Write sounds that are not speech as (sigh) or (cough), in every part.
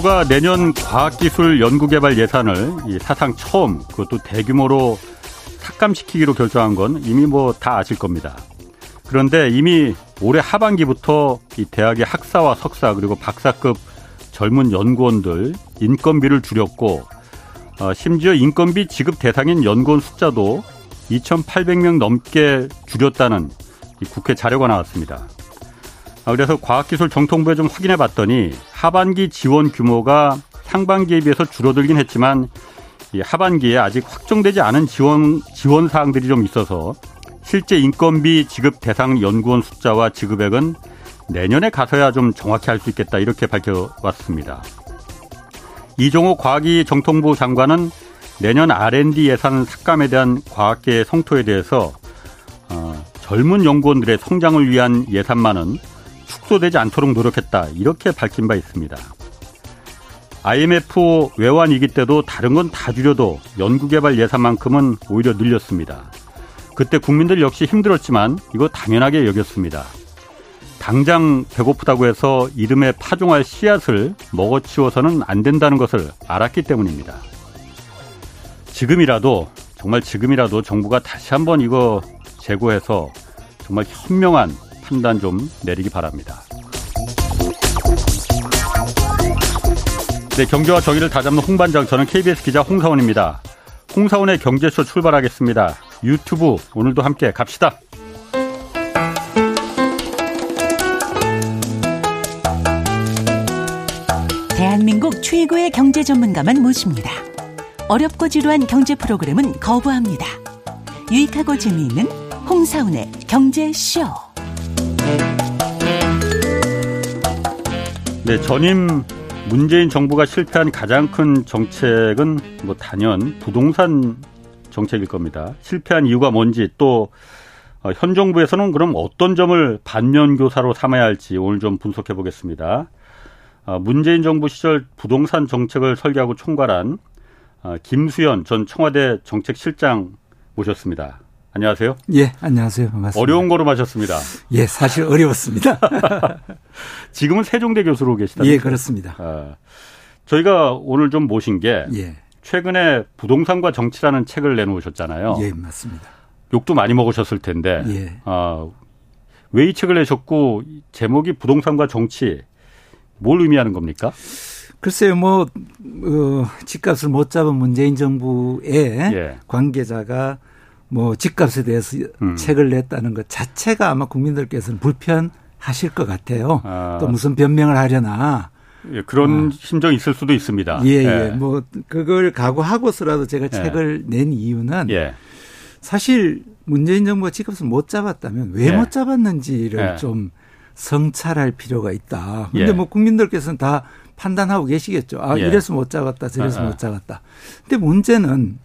정부가 내년 과학기술 연구개발 예산을 사상 처음 그것도 대규모로 삭감시키기로 결정한 건 이미 뭐 다 아실 겁니다. 그런데 이미 올해 하반기부터 이 대학의 학사와 석사 그리고 박사급 젊은 연구원들 인건비를 줄였고 어, 심지어 인건비 지급 대상인 연구원 숫자도 2,800명 넘게 줄였다는 국회 자료가 나왔습니다. 아, 그래서 과학기술 정통부에 좀 확인해 봤더니 하반기 지원 규모가 상반기에 비해서 줄어들긴 했지만 하반기에 아직 확정되지 않은 지원 지원 사항들이 좀 있어서 실제 인건비 지급 대상 연구원 숫자와 지급액은 내년에 가서야 좀 정확히 알수 있겠다 이렇게 밝혀왔습니다. 이종호 과학위 정통부 장관은 내년 R&D 예산 삭감에 대한 과학계의 성토에 대해서 어, 젊은 연구원들의 성장을 위한 예산만은 축소되지 않도록 노력했다 이렇게 밝힌 바 있습니다. IMF 외환 위기 때도 다른 건 다 줄여도 연구개발 예산만큼은 오히려 늘렸습니다. 그때 국민들 역시 힘들었지만 이거 당연하게 여겼습니다. 당장 배고프다고 해서 이름에 파종할 씨앗을 먹어치워서는 안 된다는 것을 알았기 때문입니다. 지금이라도 정말 지금이라도 정부가 다시 한번 이거 재고해서 정말 현명한 판단 좀 내리기 바랍니다. 네, 경제와 정의를 다잡는 홍반장 저는 KBS 기자 홍사원입니다. 홍사원의 경제쇼 출발하겠습니다. 유튜브 오늘도 함께 갑시다. 대한민국 최고의 경제 전문가만 모십니다. 어렵고 지루한 경제 프로그램은 거부합니다. 유익하고 재미있는 홍사운의 경제쇼. 네, 전임 문재인 정부가 실패한 가장 큰 정책은 뭐 단연 부동산 정책일 겁니다. 실패한 이유가 뭔지 또현 어, 정부에서는 그럼 어떤 점을 반면교사로 삼아야 할지 오늘 좀 분석해 보겠습니다. 어, 문재인 정부 시절 부동산 정책을 설계하고 총괄한 어, 김수현 전 청와대 정책실장 모셨습니다. 안녕하세요. 예, 안녕하세요. 반갑습니다. 어려운 거로 마셨습니다. 예, 사실 어려웠습니다. (laughs) 지금은 세종대 교수로 계시다. 예, 그렇습니다. 아, 저희가 오늘 좀 모신 게 예. 최근에 부동산과 정치라는 책을 내놓으셨잖아요. 예, 맞습니다. 욕도 많이 먹으셨을 텐데. 예. 아, 왜 이 책을 내셨고 제목이 부동산과 정치 뭘 의미하는 겁니까? 글쎄요, 뭐, 어, 집값을 못 잡은 문재인 정부의 예. 관계자가 뭐 집값에 대해서 음. 책을 냈다는 것 자체가 아마 국민들께서는 불편하실 것 같아요. 아. 또 무슨 변명을 하려나. 예, 그런 어. 심정이 있을 수도 있습니다. 예, 예, 예. 뭐 그걸 각오하고서라도 제가 예. 책을 낸 이유는 예. 사실 문재인 정부가 집값을 못 잡았다면 왜못 예. 잡았는지를 좀 성찰할 필요가 있다. 근데 뭐 국민들께서는 다 판단하고 계시겠죠. 아, 이래서 못 잡았다, 저래서 아, 아. 못 잡았다. 근데 문제는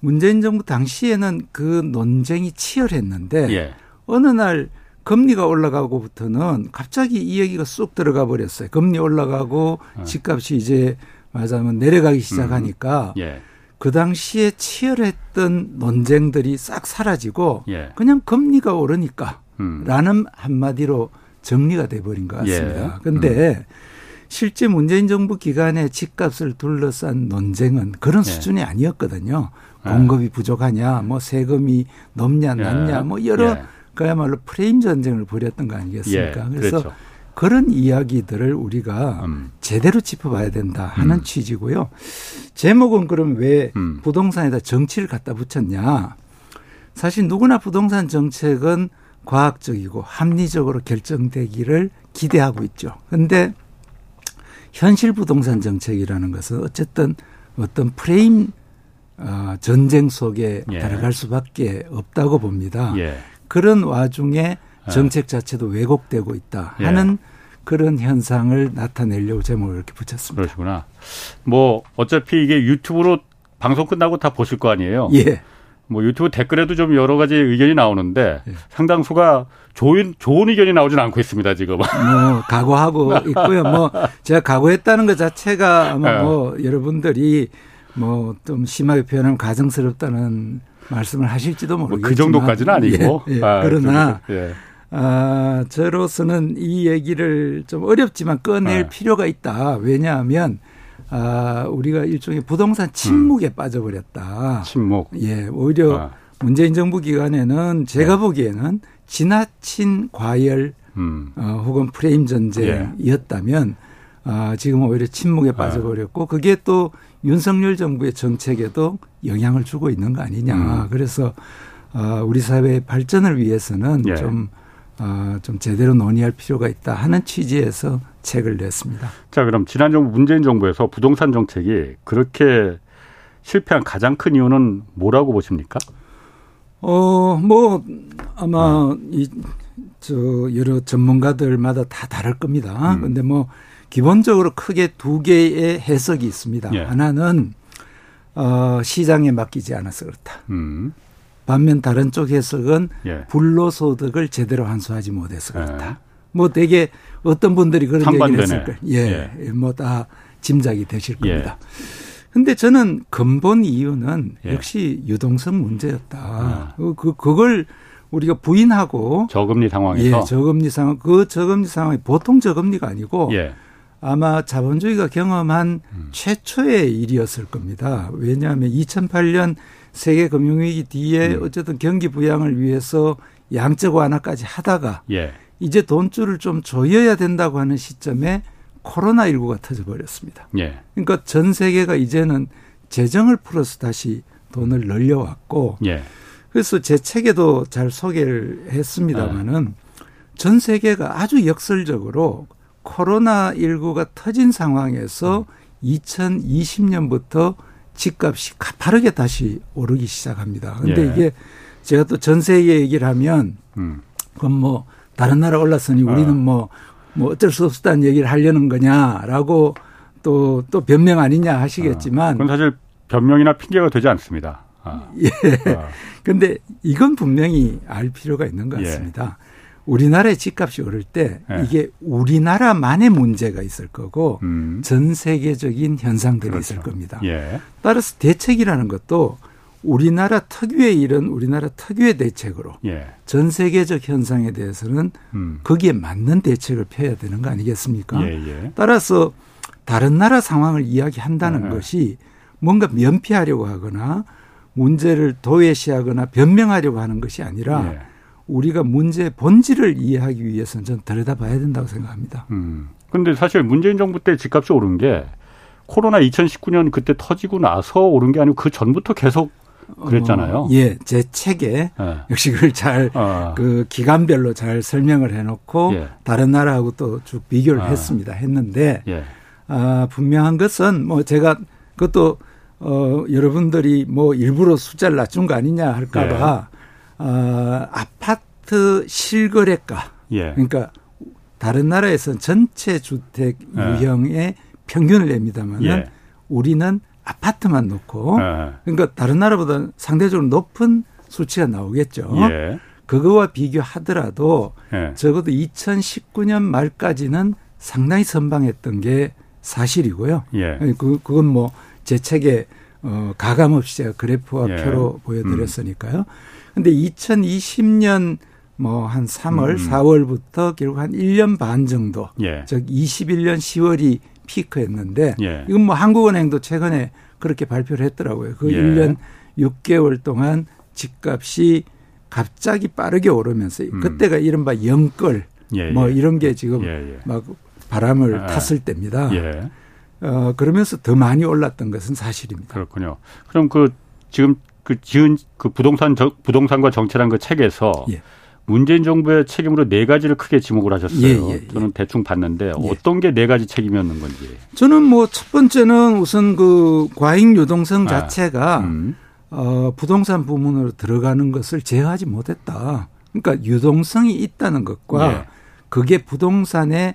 문재인 정부 당시에는 그 논쟁이 치열했는데 예. 어느 날 금리가 올라가고부터는 갑자기 이 얘기가 쑥 들어가 버렸어요. 금리 올라가고 어. 집값이 이제 말하자면 내려가기 시작하니까 음. 예. 그 당시에 치열했던 논쟁들이 싹 사라지고 예. 그냥 금리가 오르니까 음. 라는 한마디로 정리가 돼 버린 것 같습니다. 그런데 예. 음. 실제 문재인 정부 기간에 집값을 둘러싼 논쟁은 그런 예. 수준이 아니었거든요. 예. 공급이 부족하냐, 뭐 세금이 높냐, 예. 낮냐, 뭐 여러 예. 그야말로 프레임 전쟁을 벌였던 거 아니겠습니까? 그래서 그렇죠. 그런 이야기들을 우리가 음. 제대로 짚어봐야 된다 하는 음. 취지고요. 제목은 그럼 왜 음. 부동산에다 정치를 갖다 붙였냐? 사실 누구나 부동산 정책은 과학적이고 합리적으로 결정되기를 기대하고 있죠. 근데 현실 부동산 정책이라는 것은 어쨌든 어떤 프레임 어, 전쟁 속에 예. 들어갈 수밖에 없다고 봅니다. 예. 그런 와중에 예. 정책 자체도 왜곡되고 있다 예. 하는 그런 현상을 나타내려고 제목을 이렇게 붙였습니다. 그러시구나. 뭐 어차피 이게 유튜브로 방송 끝나고 다 보실 거 아니에요. 예. 뭐 유튜브 댓글에도 좀 여러 가지 의견이 나오는데 예. 상당수가 좋은 좋은 의견이 나오지는 않고 있습니다 지금. 뭐 각오하고 있고요. 뭐 제가 각오했다는 것 자체가 아마 뭐 여러분들이 뭐 좀 심하게 표현하면 가정스럽다는 말씀을 하실지도 모르겠지만 뭐 그 정도까지는 아니고 예, 예. 아, 그러나 예. 아, 저로서는 이 얘기를 좀 어렵지만 꺼낼 네. 필요가 있다. 왜냐하면 아, 우리가 일종의 부동산 침묵에 음. 빠져버렸다. 침묵. 예, 오히려 아. 문재인 정부 기간에는 제가 네. 보기에는 지나친 과열 음. 어, 혹은 프레임 전쟁이었다면 예. 아, 지금 오히려 침묵에 아. 빠져버렸고 그게 또 윤석열 정부의 정책에도 영향을 주고 있는 거 아니냐. 음. 그래서 어, 우리 사회의 발전을 위해서는 예. 좀, 어, 좀 제대로 논의할 필요가 있다 하는 취지에서 책을 냈습니다. 자, 그럼 지난 정부 문재인 정부에서 부동산 정책이 그렇게 실패한 가장 큰 이유는 뭐라고 보십니까? 어, 뭐 아마 음. 이저 여러 전문가들마다 다 다를 겁니다. 음. 근데 뭐 기본적으로 크게 두 개의 해석이 있습니다. 예. 하나는 어, 시장에 맡기지 않아서 그렇다. 음. 반면 다른 쪽 해석은 예. 불로소득을 제대로 환수하지 못해서 그렇다. 예. 뭐 되게 어떤 분들이 그런. 얘기를 했을 거예요. 예. 예. 뭐 다 짐작이 되실 예. 겁니다. 근데 저는 근본 이유는 예. 역시 유동성 문제였다. 아. 그, 그, 그걸 우리가 부인하고 저금리 상황에서 예, 저금리 상황 그 저금리 상황이 보통 저금리가 아니고 예. 아마 자본주의가 경험한 음. 최초의 일이었을 겁니다. 왜냐하면 2008년 세계 금융위기 뒤에 음. 어쨌든 경기 부양을 위해서 양적 완화까지 하다가 예. 이제 돈줄을 좀 조여야 된다고 하는 시점에 코로나19가 터져버렸습니다. 예. 그러니까 전 세계가 이제는 재정을 풀어서 다시 돈을 늘려왔고 예. 그래서 제 책에도 잘 소개를 했습니다마는 전 세계가 아주 역설적으로 코로나19가 터진 상황에서 음. 2020년부터 집값이 가파르게 다시 오르기 시작합니다. 근데 예. 이게 제가 또 전 세계 얘기를 하면 음. 그건 뭐 다른 나라 올랐으니 우리는 뭐뭐 어. 뭐 어쩔 수 없다는 얘기를 하려는 거냐라고 또 또 변명 아니냐 하시겠지만 어. 그건 사실 변명이나 핑계가 되지 않습니다. 아. 예. 어. (laughs) 근데 이건 분명히 알 필요가 있는 것 예. 같습니다. 예. 우리나라의 집값이 오를 때 네. 이게 우리나라만의 문제가 있을 거고 음. 전 세계적인 현상들이 그렇죠. 있을 겁니다. 예. 따라서 대책이라는 것도 우리나라 특유의 일은 우리나라 특유의 대책으로 예. 전 세계적 현상에 대해서는 음. 거기에 맞는 대책을 펴야 되는 거 아니겠습니까? 예, 예. 따라서 다른 나라 상황을 이야기한다는 네. 것이 뭔가 면피하려고 하거나 문제를 도외시하거나 변명하려고 하는 것이 아니라 예. 우리가 문제의 본질을 이해하기 위해서는 저는 들여다봐야 된다고 생각합니다. 음. 근데 사실 문재인 정부 때 집값이 오른 게 코로나 2019년 그때 터지고 나서 오른 게 아니고 그 전부터 계속 그랬잖아요. 어, 예, 제 책에 예. 역시 그걸 잘그 어. 그 기간별로 잘 설명을 해놓고 예. 다른 나라하고 또 쭉 비교를 아. 했습니다. 했는데 예. 아, 분명한 것은 뭐 제가 그것도 어 여러분들이 뭐 일부러 숫자를 낮춘 거 아니냐 할까봐 예. 어, 아파트 실거래가 예. 그러니까 다른 나라에서는 전체 주택 예. 유형의 예. 평균을 냅니다만은 예. 우리는 아파트만 놓고 예. 그러니까 다른 나라보다 상대적으로 높은 수치가 나오겠죠. 예. 그거와 비교하더라도 적어도 2019년 말까지는 상당히 선방했던 게 사실이고요. 그 그건 뭐 제 책에 어 가감 없이 제가 그래프와 표로 보여드렸으니까요. 음. 근데 2020년 뭐 한 3월, 음. 4월부터 결국 한 1년 반 정도, 예. 즉 21년 10월이 피크였는데 예. 이건 뭐 한국은행도 최근에 그렇게 발표를 했더라고요. 그 예. 1년 6개월 동안 집값이 갑자기 빠르게 오르면서 음. 그때가 이른바 영끌 예, 뭐 예. 이런 게 지금 예, 막 바람을 아, 탔을 때입니다. 어, 그러면서 더 많이 올랐던 것은 사실입니다. 그렇군요. 그럼 그 지금 그 지은 그 부동산 저, 부동산과 정체란 그 책에서 예. 문재인 정부의 책임으로 네 가지를 크게 지목을 하셨어요. 예, 예, 예. 저는 대충 봤는데 예. 어떤 게 네 가지 책임이었는 건지. 저는 뭐 첫 번째는 우선 그 과잉 유동성 아, 자체가 아, 음. 어, 부동산 부문으로 들어가는 것을 제어하지 못했다. 그러니까 유동성이 있다는 것과 예. 그게 부동산에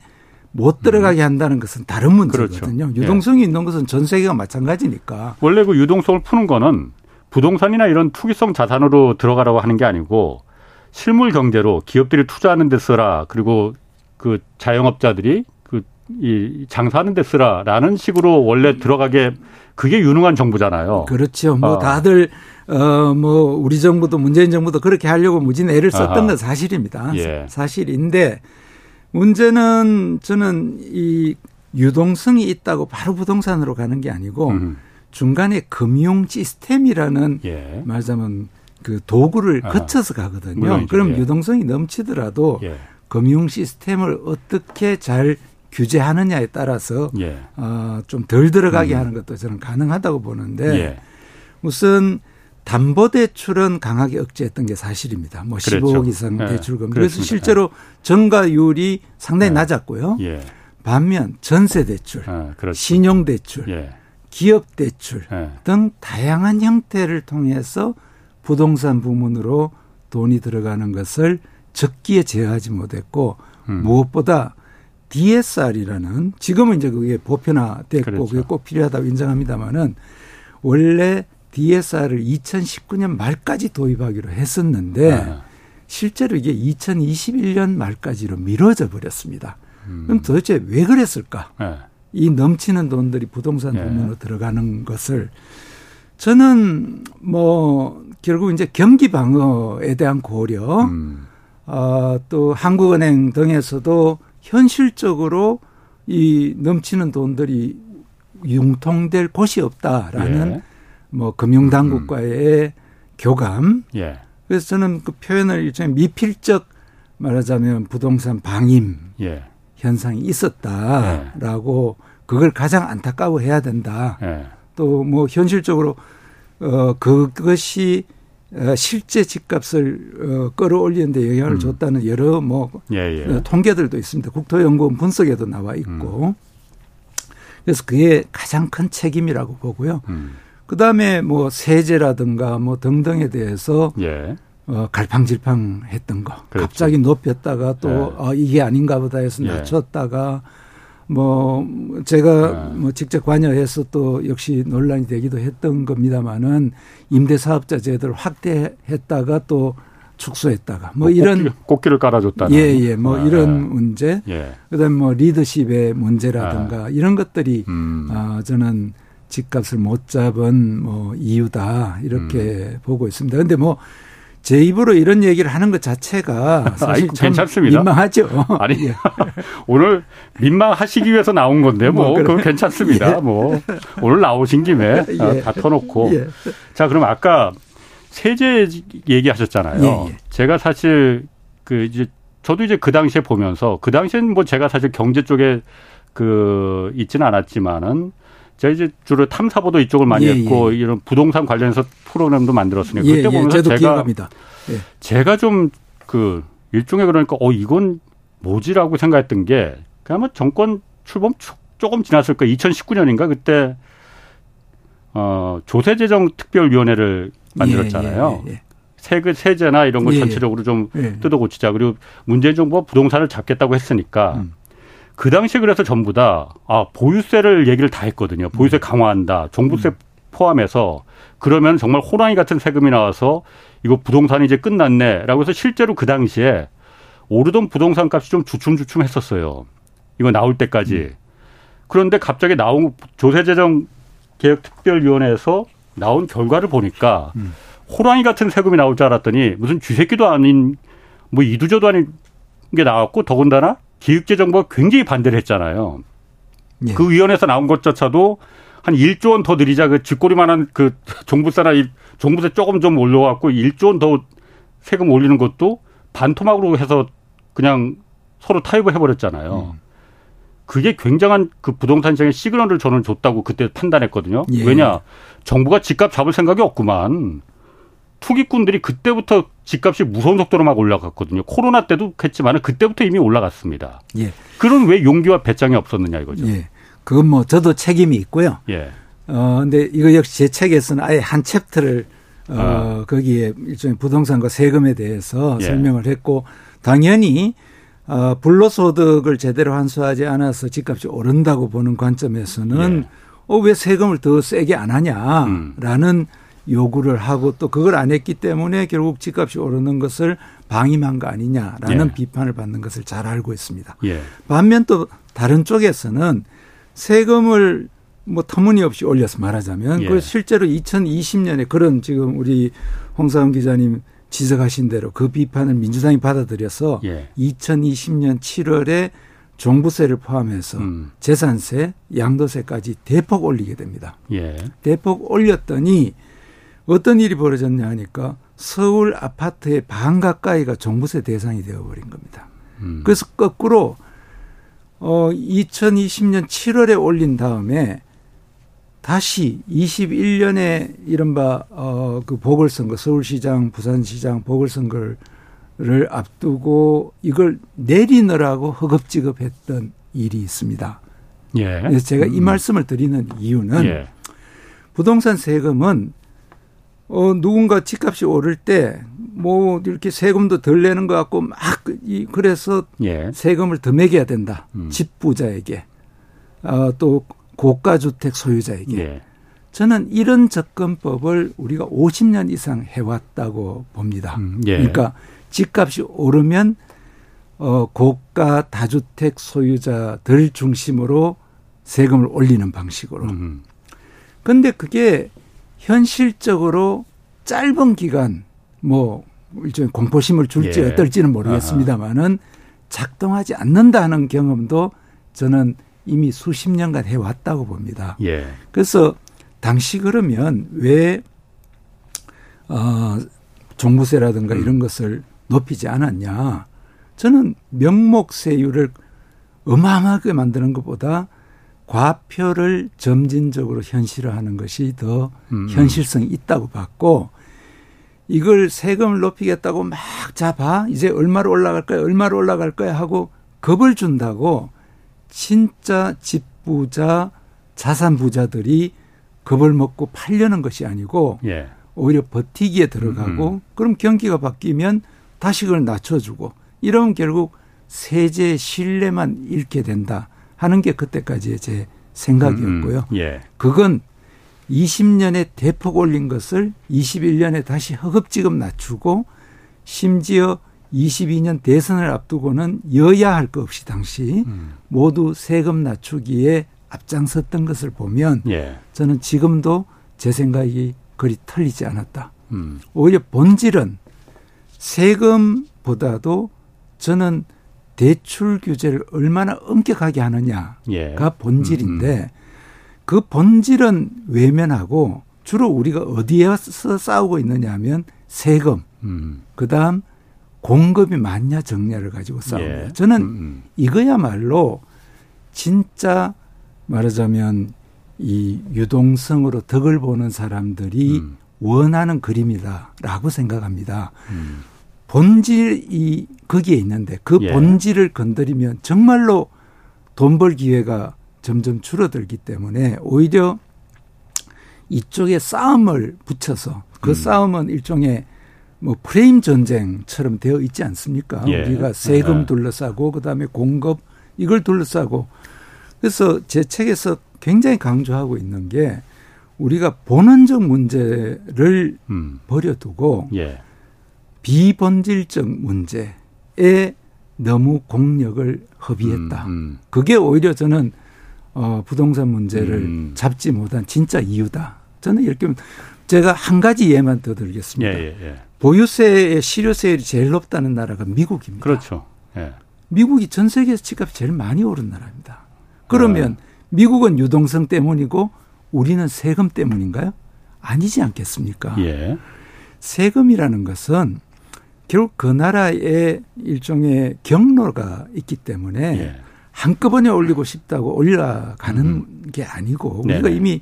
못 들어가게 음. 한다는 것은 다른 문제거든요. 그렇죠. 유동성이 있는 것은 전 세계가 마찬가지니까. 원래 그 유동성을 푸는 거는 부동산이나 이런 투기성 자산으로 들어가라고 하는 게 아니고 실물 경제로 기업들이 투자하는 데 쓰라 그리고 그 자영업자들이 그 이 장사하는 데 쓰라라는 식으로 원래 들어가게 그게 유능한 정부잖아요. 그렇죠. 뭐 어. 다들 어, 뭐, 우리 정부도 문재인 정부도 그렇게 하려고 무진 애를 썼던 아하. 건 사실입니다. 예. 사실인데, 문제는 저는 이 유동성이 있다고 바로 부동산으로 가는 게 아니고, 음. 중간에 금융 시스템이라는 예. 말하자면 그 도구를 아하. 거쳐서 가거든요. 물론이죠. 그럼 예. 유동성이 넘치더라도 예. 금융 시스템을 어떻게 잘 규제하느냐에 따라서 예. 어, 좀 덜 들어가게 음. 하는 것도 저는 가능하다고 보는데 예. 우선 담보대출은 강하게 억제했던 게 사실입니다. 뭐 그렇죠. 15억 이상 예. 대출금. 네. 그래서 실제로 전가율이 상당히 네. 낮았고요. 예. 반면 전세대출, 아, 그렇죠. 신용대출, 예. 기업 대출 예. 등 다양한 형태를 통해서 부동산 부문으로 돈이 들어가는 것을 적기에 제어하지 못했고 음. 무엇보다 DSR이라는 지금은 이제 그게 보편화됐고 그렇죠. 그게 꼭 필요하다고 인정합니다마는 원래 DSR을 2019년 말까지 도입하기로 했었는데 네. 실제로 이게 2021년 말까지로 미뤄져 버렸습니다. 음. 그럼 도대체 왜 그랬을까? 네. 이 넘치는 돈들이 부동산 네. 부문으로 들어가는 것을 저는 뭐 결국 이제 경기 방어에 대한 고려, 음. 어, 또 한국은행 등에서도 현실적으로 이 넘치는 돈들이 융통될 곳이 없다라는 예. 뭐 금융당국과의 음. 교감. 예. 그래서 저는 그 표현을 일종의 미필적 말하자면 부동산 방임 예. 현상이 있었다라고 예. 그걸 가장 안타까워해야 된다. 예. 또뭐 현실적으로 어 그것이 어, 실제 집값을 어, 끌어올리는데 영향을 음. 줬다는 여러 뭐 예, 예. 어, 통계들도 있습니다. 국토연구원 분석에도 나와 있고 음. 그래서 그게 가장 큰 책임이라고 보고요. 음. 그 다음에 뭐 세제라든가 뭐 등등에 대해서 예. 어, 갈팡질팡 했던 거 그렇죠. 갑자기 높였다가 또 예. 어, 이게 아닌가 보다 해서 예. 낮췄다가 뭐 제가 네. 뭐 직접 관여해서 또 역시 논란이 되기도 했던 겁니다마는 임대 사업자 제도를 확대했다가 또 축소했다가 뭐, 뭐 이런 꽃길, 을 깔아줬다는 예예 예, 뭐 네. 이런 문제 예. 그다음에 뭐 리더십의 문제라든가 네. 이런 것들이 음. 아 저는 집값을 못 잡은 뭐 이유다 이렇게 음. 보고 있습니다. 근데 뭐 제 입으로 이런 얘기를 하는 것 자체가 사실 아이, 괜찮습니다. 민망하죠. (laughs) 아니 예. (laughs) 오늘 민망하시기 위해서 나온 건데 뭐, 뭐 그건 괜찮습니다. 예. 뭐 오늘 나오신 김에 예. 아, 다 터놓고 예. 자 그럼 아까 세제 얘기하셨잖아요. 예, 예. 제가 사실 그 이제 저도 이제 그 당시에 보면서 그 당시엔 뭐 제가 사실 경제 쪽에 그 있지는 않았지만은 제가 이제 주로 탐사보도 이쪽을 많이 예, 했고 예. 이런 부동산 관련해서 프로그램도 만들었으니까 예, 그때 예, 보면서 제가. 예. 제가 좀 그 일종의 그러니까 어 이건 뭐지라고 생각했던 게 그냥 뭐 정권 출범 조금 지났을 거예요. 2019년인가 그때 어 조세재정 특별위원회를 만들었잖아요. 예, 세금 세제나 이런 걸 전체적으로 좀 뜯어 고치자. 그리고 문재인 정부가 부동산을 잡겠다고 했으니까 음. 그 당시에 그래서 전부 다, 아, 보유세를 얘기를 다 했거든요. 보유세 음. 강화한다. 종부세 음. 포함해서 그러면 정말 호랑이 같은 세금이 나와서 이거 부동산이 이제 끝났네. 라고 해서 실제로 그 당시에 오르던 부동산 값이 좀 주춤주춤 했었어요. 이거 나올 때까지. 음. 그런데 갑자기 나온 조세재정 개혁특별위원회에서 나온 결과를 보니까 음. 호랑이 같은 세금이 나올 줄 알았더니 무슨 쥐새끼도 아닌 뭐 이두저도 아닌 게 나왔고 더군다나 기획재정부가 굉장히 반대를 했잖아요. 예. 그 위원회에서 나온 것조차도 한 1조 원 더 드리자 그 쥐꼬리만한 그 종부세나 종부세 조금 좀 올려갖고 1조 원 더 세금 올리는 것도 반토막으로 해서 그냥 서로 타협을 해버렸잖아요. 음. 그게 굉장한 그 부동산 시장의 시그널을 저는 줬다고 그때 판단했거든요. 예. 왜냐 정부가 집값 잡을 생각이 없구만. 투기꾼들이 그때부터 집값이 무서운 속도로 막 올라갔거든요. 코로나 때도 했지만 그때부터 이미 올라갔습니다. 예. 그런 왜 용기와 배짱이 없었느냐 이거죠. 예. 그건 뭐 저도 책임이 있고요. 예. 어 근데 이거 역시 제 책에서는 아예 한 챕터를 어 아. 거기에 일종의 부동산과 세금에 대해서 예. 설명을 했고 당연히 어 불로소득을 제대로 환수하지 않아서 집값이 오른다고 보는 관점에서는 예. 어 왜 세금을 더 세게 안 하냐라는 음. 요구를 하고 또 그걸 안 했기 때문에 결국 집값이 오르는 것을 방임한 거 아니냐라는 예. 비판을 받는 것을 잘 알고 있습니다. 예. 반면 또 다른 쪽에서는 세금을 뭐 터무니없이 올려서 말하자면 예. 그 실제로 2020년에 그런 지금 우리 홍사원 기자님 지적하신 대로 그 비판을 민주당이 받아들여서 예. 2020년 7월에 종부세를 포함해서 음. 재산세, 양도세까지 대폭 올리게 됩니다. 예. 대폭 올렸더니 어떤 일이 벌어졌냐 하니까 서울 아파트의 반 가까이가 종부세 대상이 되어버린 겁니다. 음. 그래서 거꾸로 어 2020년 7월에 올린 다음에 다시 21년에 이른바 어그 보궐선거 서울시장, 부산시장 보궐선거를 앞두고 이걸 내리느라고 허겁지겁했던 일이 있습니다. 예. 그래서 제가 이 음. 말씀을 드리는 이유는 예. 부동산 세금은 어 누군가 집값이 오를 때 뭐 이렇게 세금도 덜 내는 것 같고 막 이 그래서 예. 세금을 더 매겨야 된다. 음. 집부자에게 어 또 고가 주택 소유자에게. 예. 저는 이런 접근법을 우리가 50년 이상 해왔다고 봅니다. 음, 예. 그러니까 집값이 오르면 어 고가 다주택 소유자들 중심으로 세금을 올리는 방식으로. 음. 근데 그게 현실적으로 짧은 기간 뭐 일종의 공포심을 줄지 예. 어떨지는 모르겠습니다만은 작동하지 않는다는 경험도 저는 이미 수십 년간 해왔다고 봅니다. 예. 그래서 당시 그러면 왜, 어, 종부세라든가 음. 이런 것을 높이지 않았냐. 저는 명목세율을 어마어마하게 만드는 것보다 과표를 점진적으로 현실화하는 것이 더 음. 현실성이 있다고 봤고 이걸 세금을 높이겠다고 막 잡아 이제 얼마로 올라갈 거야 얼마로 올라갈 거야 하고 겁을 준다고 진짜 집부자 자산 부자들이 겁을 먹고 팔려는 것이 아니고 예. 오히려 버티기에 들어가고 음. 그럼 경기가 바뀌면 다시 그걸 낮춰주고 이러면 결국 세제 신뢰만 잃게 된다 하는 게 그때까지의 제 생각이었고요. 음. 예. 그건 20년에 대폭 올린 것을 21년에 다시 허겁지겁 낮추고 심지어 22년 대선을 앞두고는 여야 할 것 없이 당시 음. 모두 세금 낮추기에 앞장섰던 것을 보면 예. 저는 지금도 제 생각이 그리 틀리지 않았다. 음. 오히려 본질은 세금보다도 저는 대출 규제를 얼마나 엄격하게 하느냐가 예. 본질인데 음, 음. 그 본질은 외면하고 주로 우리가 어디에서 싸우고 있느냐 하면 세금, 음. 그 다음 공급이 많냐 적냐를 가지고 싸웁니다. 예. 저는 음, 음. 이거야말로 진짜 말하자면 이 유동성으로 덕을 보는 사람들이 음. 원하는 그림이다라고 생각합니다. 음. 본질이 거기에 있는데 그 예. 본질을 건드리면 정말로 돈 벌 기회가 점점 줄어들기 때문에 오히려 이쪽에 싸움을 붙여서 그 음. 싸움은 일종의 뭐 프레임 전쟁처럼 되어 있지 않습니까? 예. 우리가 세금 예. 둘러싸고 그다음에 공급 이걸 둘러싸고 그래서 제 책에서 굉장히 강조하고 있는 게 우리가 본원적 문제를 음. 버려두고 예. 비본질적 문제에 너무 공력을 허비했다. 음, 음. 그게 오히려 저는 어 부동산 문제를 음. 잡지 못한 진짜 이유다. 저는 이렇게 제가 한 가지 예만 더 들겠습니다. 예, 예, 예. 보유세의 실효세율이 제일 높다는 나라가 미국입니다. 그렇죠. 예. 미국이 전 세계에서 집값이 제일 많이 오른 나라입니다. 그러면 어. 미국은 유동성 때문이고 우리는 세금 때문인가요? 아니지 않겠습니까? 예. 세금이라는 것은 결국 그 나라의 일종의 경로가 있기 때문에 예. 한꺼번에 올리고 싶다고 올라가는 음. 게 아니고 우리가 네네. 이미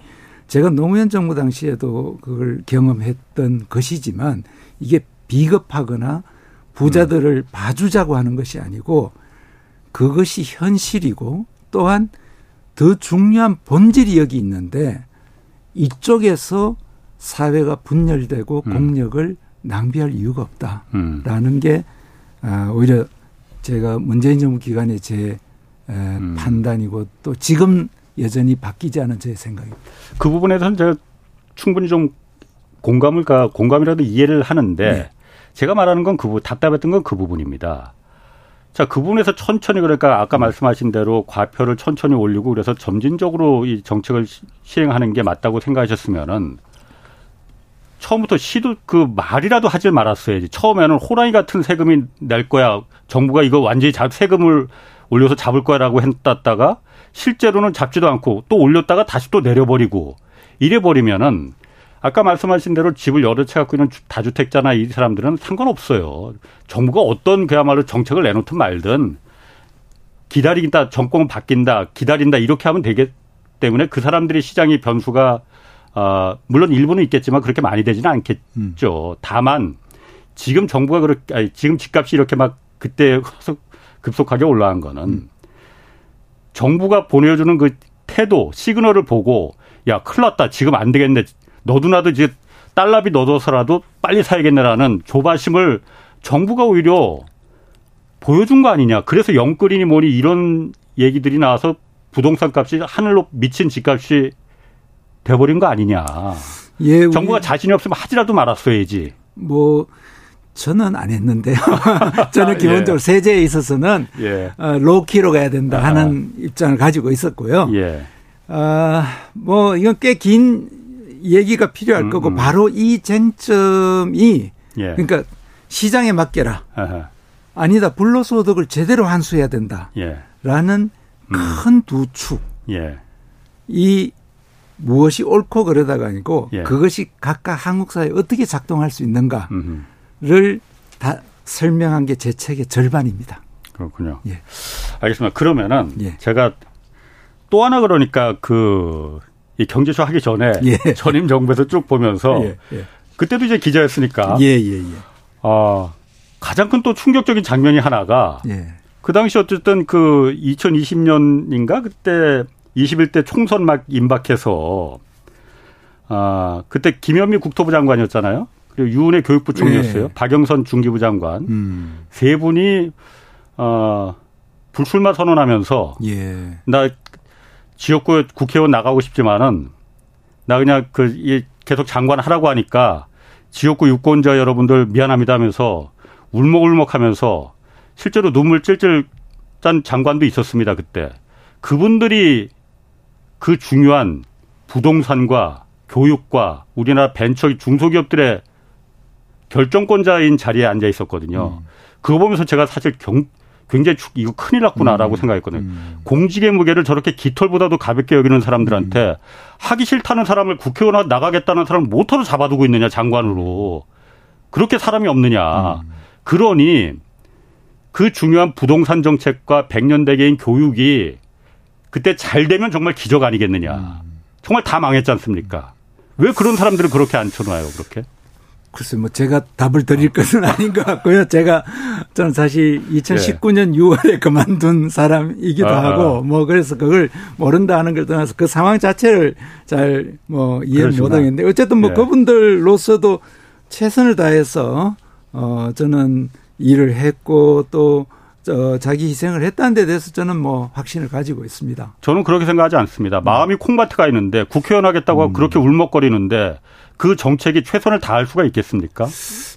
제가 노무현 정부 당시에도 그걸 경험했던 것이지만 이게 비겁하거나 부자들을 음. 봐주자고 하는 것이 아니고 그것이 현실이고 또한 더 중요한 본질이 여기 있는데 이쪽에서 사회가 분열되고 음. 공력을 낭비할 이유가 없다라는 음. 게 아, 오히려 제가 문재인 정부 기간에 제 음. 판단이고 또 지금 여전히 바뀌지 않은 제 생각입니다. 그 부분에 대해서는 제가 충분히 좀 공감을 가 공감이라도 이해를 하는데 네. 제가 말하는 건 그 답답했던 건 그 부분입니다. 자, 그 부분에서 천천히 그러니까 아까 말씀하신 대로 과표를 천천히 올리고 그래서 점진적으로 이 정책을 시행하는 게 맞다고 생각하셨으면은 처음부터 시도 그 말이라도 하질 말았어야지. 처음에는 호랑이 같은 세금이 낼 거야. 정부가 이거 완전히 세금을 올려서 잡을 거야라고 했다가 실제로는 잡지도 않고 또 올렸다가 다시 또 내려버리고 이래 버리면은 아까 말씀하신 대로 집을 여러 채 갖고 있는 다주택자나 이 사람들은 상관없어요. 정부가 어떤 그야말로 정책을 내놓든 말든 기다린다, 정권은 바뀐다, 기다린다 이렇게 하면 되기 때문에 그 사람들이 시장의 변수가 어, 물론 일부는 있겠지만 그렇게 많이 되지는 않겠죠. 음. 다만 지금 정부가 그렇게 아니, 지금 집값이 이렇게 막 그때 급속하게 올라간 거는 음. 정부가 보내주는 그 태도, 시그널을 보고 야, 큰일 났다. 지금 안 되겠네. 너도 나도 이제 달러비 넣어서라도 빨리 사야겠네라는 조바심을 정부가 오히려 보여준 거 아니냐. 그래서 영끌이니 뭐니 이런 얘기들이 나와서 부동산 값이 하늘로 미친 집값이 돼버린 거 아니냐. 예, 정부가 자신이 없으면 하지라도 말았어야지. 뭐 저는 안 했는데요. (laughs) 저는 기본적으로 예. 세제에 있어서는 예. 어, 로키로 가야 된다 하는 아. 입장을 가지고 있었고요. 예. 아, 뭐 이건 꽤 긴 얘기가 필요할 음, 거고 음. 바로 이 쟁점이 예. 그러니까 시장에 맡겨라. 아하. 아니다 불로소득을 제대로 환수해야 된다. 예. 라는 음. 큰두 축. 예. 이 무엇이 옳고 그러다가 아니고 예. 그것이 각각 한국 사회에 어떻게 작동할 수 있는가를 다 설명한 게 제 책의 절반입니다. 그렇군요. 예. 알겠습니다. 그러면은 예. 제가 또 하나 그러니까 그 이 경제쇼 하기 전에 예. 전임 정부에서 쭉 보면서 예. 예. 그때도 이제 기자였으니까 예, 예, 예. 아, 가장 큰 또 충격적인 장면이 하나가 예. 그 당시 어쨌든 그 2020년인가 그때 21대 총선 막 임박해서 아 그때 김현미 국토부 장관이었잖아요. 그리고 유은혜 교육부 총리였어요. 네. 박영선 중기부 장관 음. 세 분이 어 불출마 선언하면서 예. 나 지역구 국회의원 나가고 싶지만은 나 그냥 그 계속 장관 하라고 하니까 지역구 유권자 여러분들 미안합니다 하면서 울먹울먹 하면서 실제로 눈물 찔찔 짠 장관도 있었습니다 그때 그분들이 그 중요한 부동산과 교육과 우리나라 벤처 중소기업들의 결정권자인 자리에 앉아 있었거든요. 음. 그거 보면서 제가 사실 경, 굉장히 이거 큰일 났구나라고 음. 생각했거든요. 음. 공직의 무게를 저렇게 깃털보다도 가볍게 여기는 사람들한테 음. 하기 싫다는 사람을 국회의원 나가겠다는 사람을 못하러 잡아두고 있느냐 장관으로 그렇게 사람이 없느냐. 음. 그러니 그 중요한 부동산 정책과 백년대계인 교육이 그때 잘 되면 정말 기적 아니겠느냐. 음. 정말 다 망했지 않습니까? 왜 그런 사람들을 그렇게 앉혀놔요, 그렇게? 글쎄, 뭐 제가 답을 드릴 것은 아닌 것 같고요. 제가 저는 사실 2019년 예. 6월에 그만둔 사람이기도 아, 하고 뭐 그래서 그걸 모른다 하는 걸 떠나서 그 상황 자체를 잘 뭐 이해 못 하겠는데 어쨌든 뭐 예. 그분들로서도 최선을 다해서 어 저는 일을 했고 또 저 자기 희생을 했다는 데 대해서 저는 뭐 확신을 가지고 있습니다. 저는 그렇게 생각하지 않습니다. 마음이 콩밭에 있는데 국회의원 하겠다고 음. 그렇게 울먹거리는데 그 정책이 최선을 다할 수가 있겠습니까?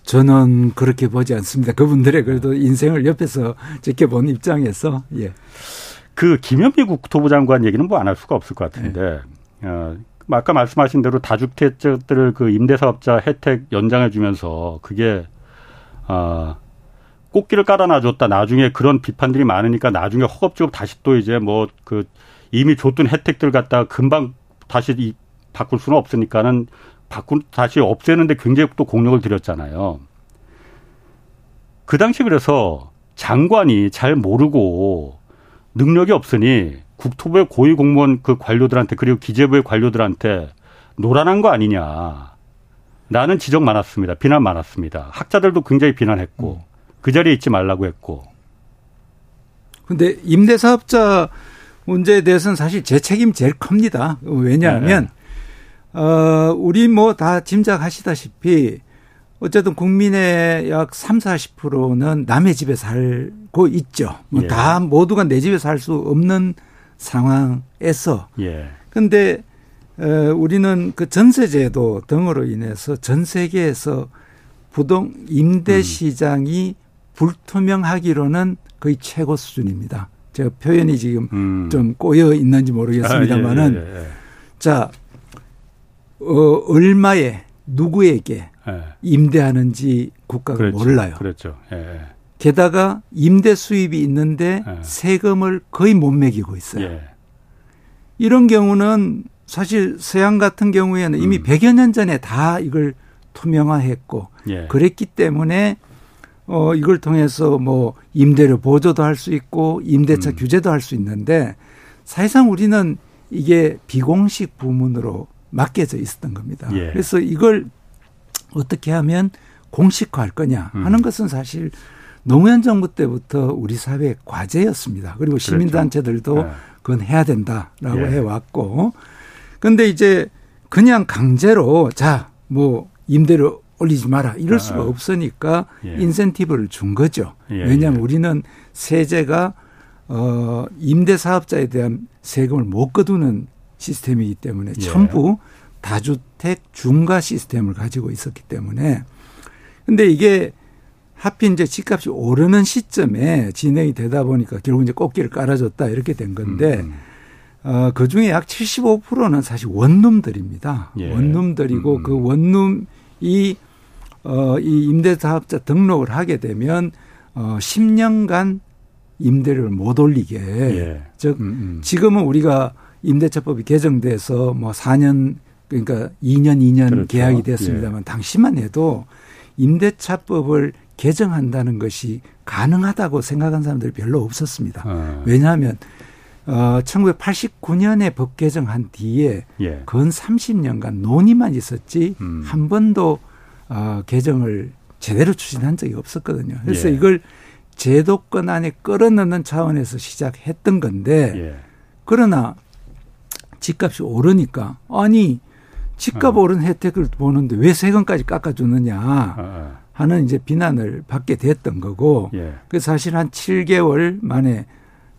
저는 그렇게 보지 않습니다. 그분들의 그래도 인생을 옆에서 지켜본 입장에서 예. 그 김현미 국토부 장관 얘기는 뭐 안 할 수가 없을 것 같은데 네. 어, 아까 말씀하신 대로 다주택자들을 그 임대사업자 혜택 연장해 주면서 그게 어, 꽃길을 깔아놔줬다. 나중에 그런 비판들이 많으니까 나중에 허겁지겁 다시 또 이제 뭐 그 이미 줬던 혜택들 갖다가 금방 다시 이, 바꿀 수는 없으니까는 바꾼 다시 없애는데 굉장히 또 공력을 들였잖아요. 그 당시 그래서 장관이 잘 모르고 능력이 없으니 국토부의 고위 공무원 그 관료들한테 그리고 기재부의 관료들한테 노란한 거 아니냐. 나는 지적 많았습니다. 비난 많았습니다. 학자들도 굉장히 비난했고. 음. 그 자리에 있지 말라고 했고. 근데 임대사업자 문제에 대해서는 사실 제 책임 제일 큽니다. 왜냐하면 네. 어 우리 뭐 다 짐작하시다시피 어쨌든 국민의 약 3, 40%는 남의 집에 살고 있죠. 뭐 예. 다 모두가 내 집에 살 수 없는 상황에서. 예. 근데 어 우리는 그 전세 제도 등으로 인해서 전 세계에서 부동 임대 음. 시장이 음. 불투명하기로는 거의 최고 수준입니다. 제가 표현이 지금 음. 좀 꼬여 있는지 모르겠습니다만은 아, 예, 예, 예. 자 어, 얼마에 누구에게 예. 임대하는지 국가가 그렇죠. 몰라요. 그렇죠. 예. 게다가 임대 수입이 있는데 예. 세금을 거의 못 매기고 있어요. 예. 이런 경우는 사실 서양 같은 경우에는 이미 음. 100여 년 전에 다 이걸 투명화했고 예. 그랬기 때문에 어 이걸 통해서 뭐 임대료 보조도 할 수 있고 임대차 음. 규제도 할 수 있는데 사실상 우리는 이게 비공식 부문으로 맡겨져 있었던 겁니다. 예. 그래서 이걸 어떻게 하면 공식화할 거냐 하는 음. 것은 사실 노무현 정부 때부터 우리 사회의 과제였습니다. 그리고 그렇죠. 시민단체들도 그렇죠. 그건 해야 된다라고 예. 해왔고 근데 이제 그냥 강제로 자 뭐 임대료 올리지 마라 이럴 수가 아. 없으니까 예. 인센티브를 준 거죠. 예. 왜냐하면 예. 우리는 세제가 어 임대 사업자에 대한 세금을 못 거두는 시스템이기 때문에 예. 전부 다주택 중과 시스템을 가지고 있었기 때문에 근데 이게 하필 이제 집값이 오르는 시점에 진행이 되다 보니까 결국 이제 꽃길을 깔아줬다 이렇게 된 건데 음. 음. 어, 그 중에 약 75%는 사실 원룸들입니다. 예. 원룸들이고 음. 그 원룸 이 어, 이 임대사업자 등록을 하게 되면 어, 10년간 임대료를 못 올리게. 예. 즉, 음, 음. 지금은 우리가 임대차법이 개정돼서 뭐 4년 그러니까 2년 2년 그렇죠. 계약이 됐습니다만 예. 당시만 해도 임대차법을 개정한다는 것이 가능하다고 생각한 사람들이 별로 없었습니다. 아. 왜냐하면 어, 1989년에 법 개정한 뒤에 예. 근 30년간 논의만 있었지 음. 한 번도 어, 개정을 제대로 추진한 적이 없었거든요. 그래서 예. 이걸 제도권 안에 끌어넣는 차원에서 시작했던 건데 예. 그러나 집값이 오르니까 아니 집값 어. 오른 혜택을 보는데 왜 세금까지 깎아주느냐 어, 어. 하는 이제 비난을 받게 됐던 거고 예. 그 사실 한 7개월 만에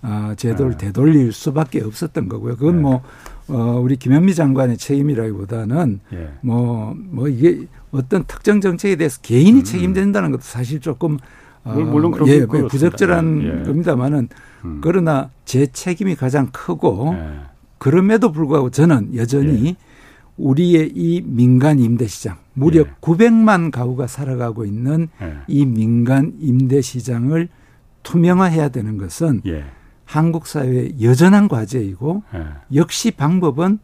아, 제도를 네. 되돌릴 수밖에 없었던 거고요. 그건 네. 뭐, 어, 우리 김현미 장관의 책임이라기보다는 예. 뭐, 뭐 이게 어떤 특정 정책에 대해서 개인이 음. 책임된다는 것도 사실 조금 어, 물론 그런 예, 부적절한 예. 겁니다만은 음. 그러나 제 책임이 가장 크고 예. 그럼에도 불구하고 저는 여전히 예. 우리의 이 민간 임대 시장 무려 예. 900만 가구가 살아가고 있는 예. 이 민간 임대 시장을 투명화해야 되는 것은 예. 한국 사회의 여전한 과제이고 예. 역시 방법은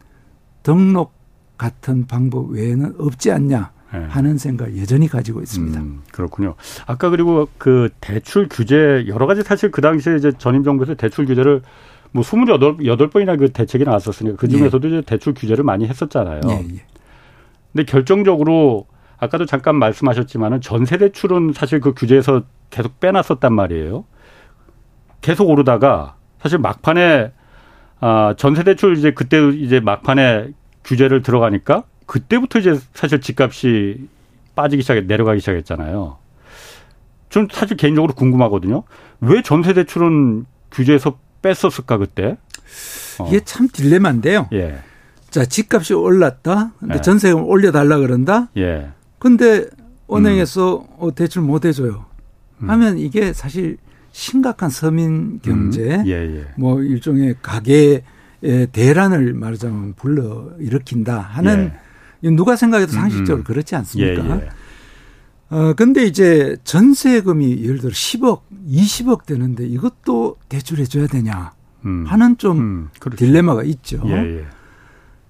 등록 같은 방법 외에는 없지 않냐 예. 하는 생각을 여전히 가지고 있습니다. 음, 그렇군요. 아까 그리고 그 대출 규제 여러 가지 사실 그 당시에 이제 전임 정부에서 대출 규제를 뭐 28, 번이나그 대책이 나왔었으니까 그 중에서도 예. 이제 대출 규제를 많이 했었잖아요. 예, 예. 근데 결정적으로 아까도 잠깐 말씀하셨지만은 전세 대출은 사실 그 규제에서 계속 빼놨었단 말이에요. 계속 오르다가 사실 막판에 아 전세 대출 이제 그때 이제 막판에 규제를 들어가니까 그때부터 이제 사실 집값이 빠지기 시작해 내려가기 시작했잖아요. 좀 사실 개인적으로 궁금하거든요. 왜 전세 대출은 규제에서 뺐었을까 그때? 어. 이게 참 딜레마인데요. 예. 자, 집값이 올랐다. 근데 예. 전세금 올려달라 그런다. 예. 근데 은행에서 음. 어, 대출 못 해줘요. 음. 하면 이게 사실 심각한 서민 경제, 음. 예, 예. 뭐 일종의 가계의 대란을 말하자면 불러 일으킨다 하는 예. 누가 생각해도 상식적으로 음. 그렇지 않습니까? 예, 예. 어, 근데 이제 전세금이 예를 들어 10억, 20억 되는데 이것도 대출해 줘야 되냐 음. 하는 좀 음, 그렇죠. 딜레마가 있죠. 예, 예.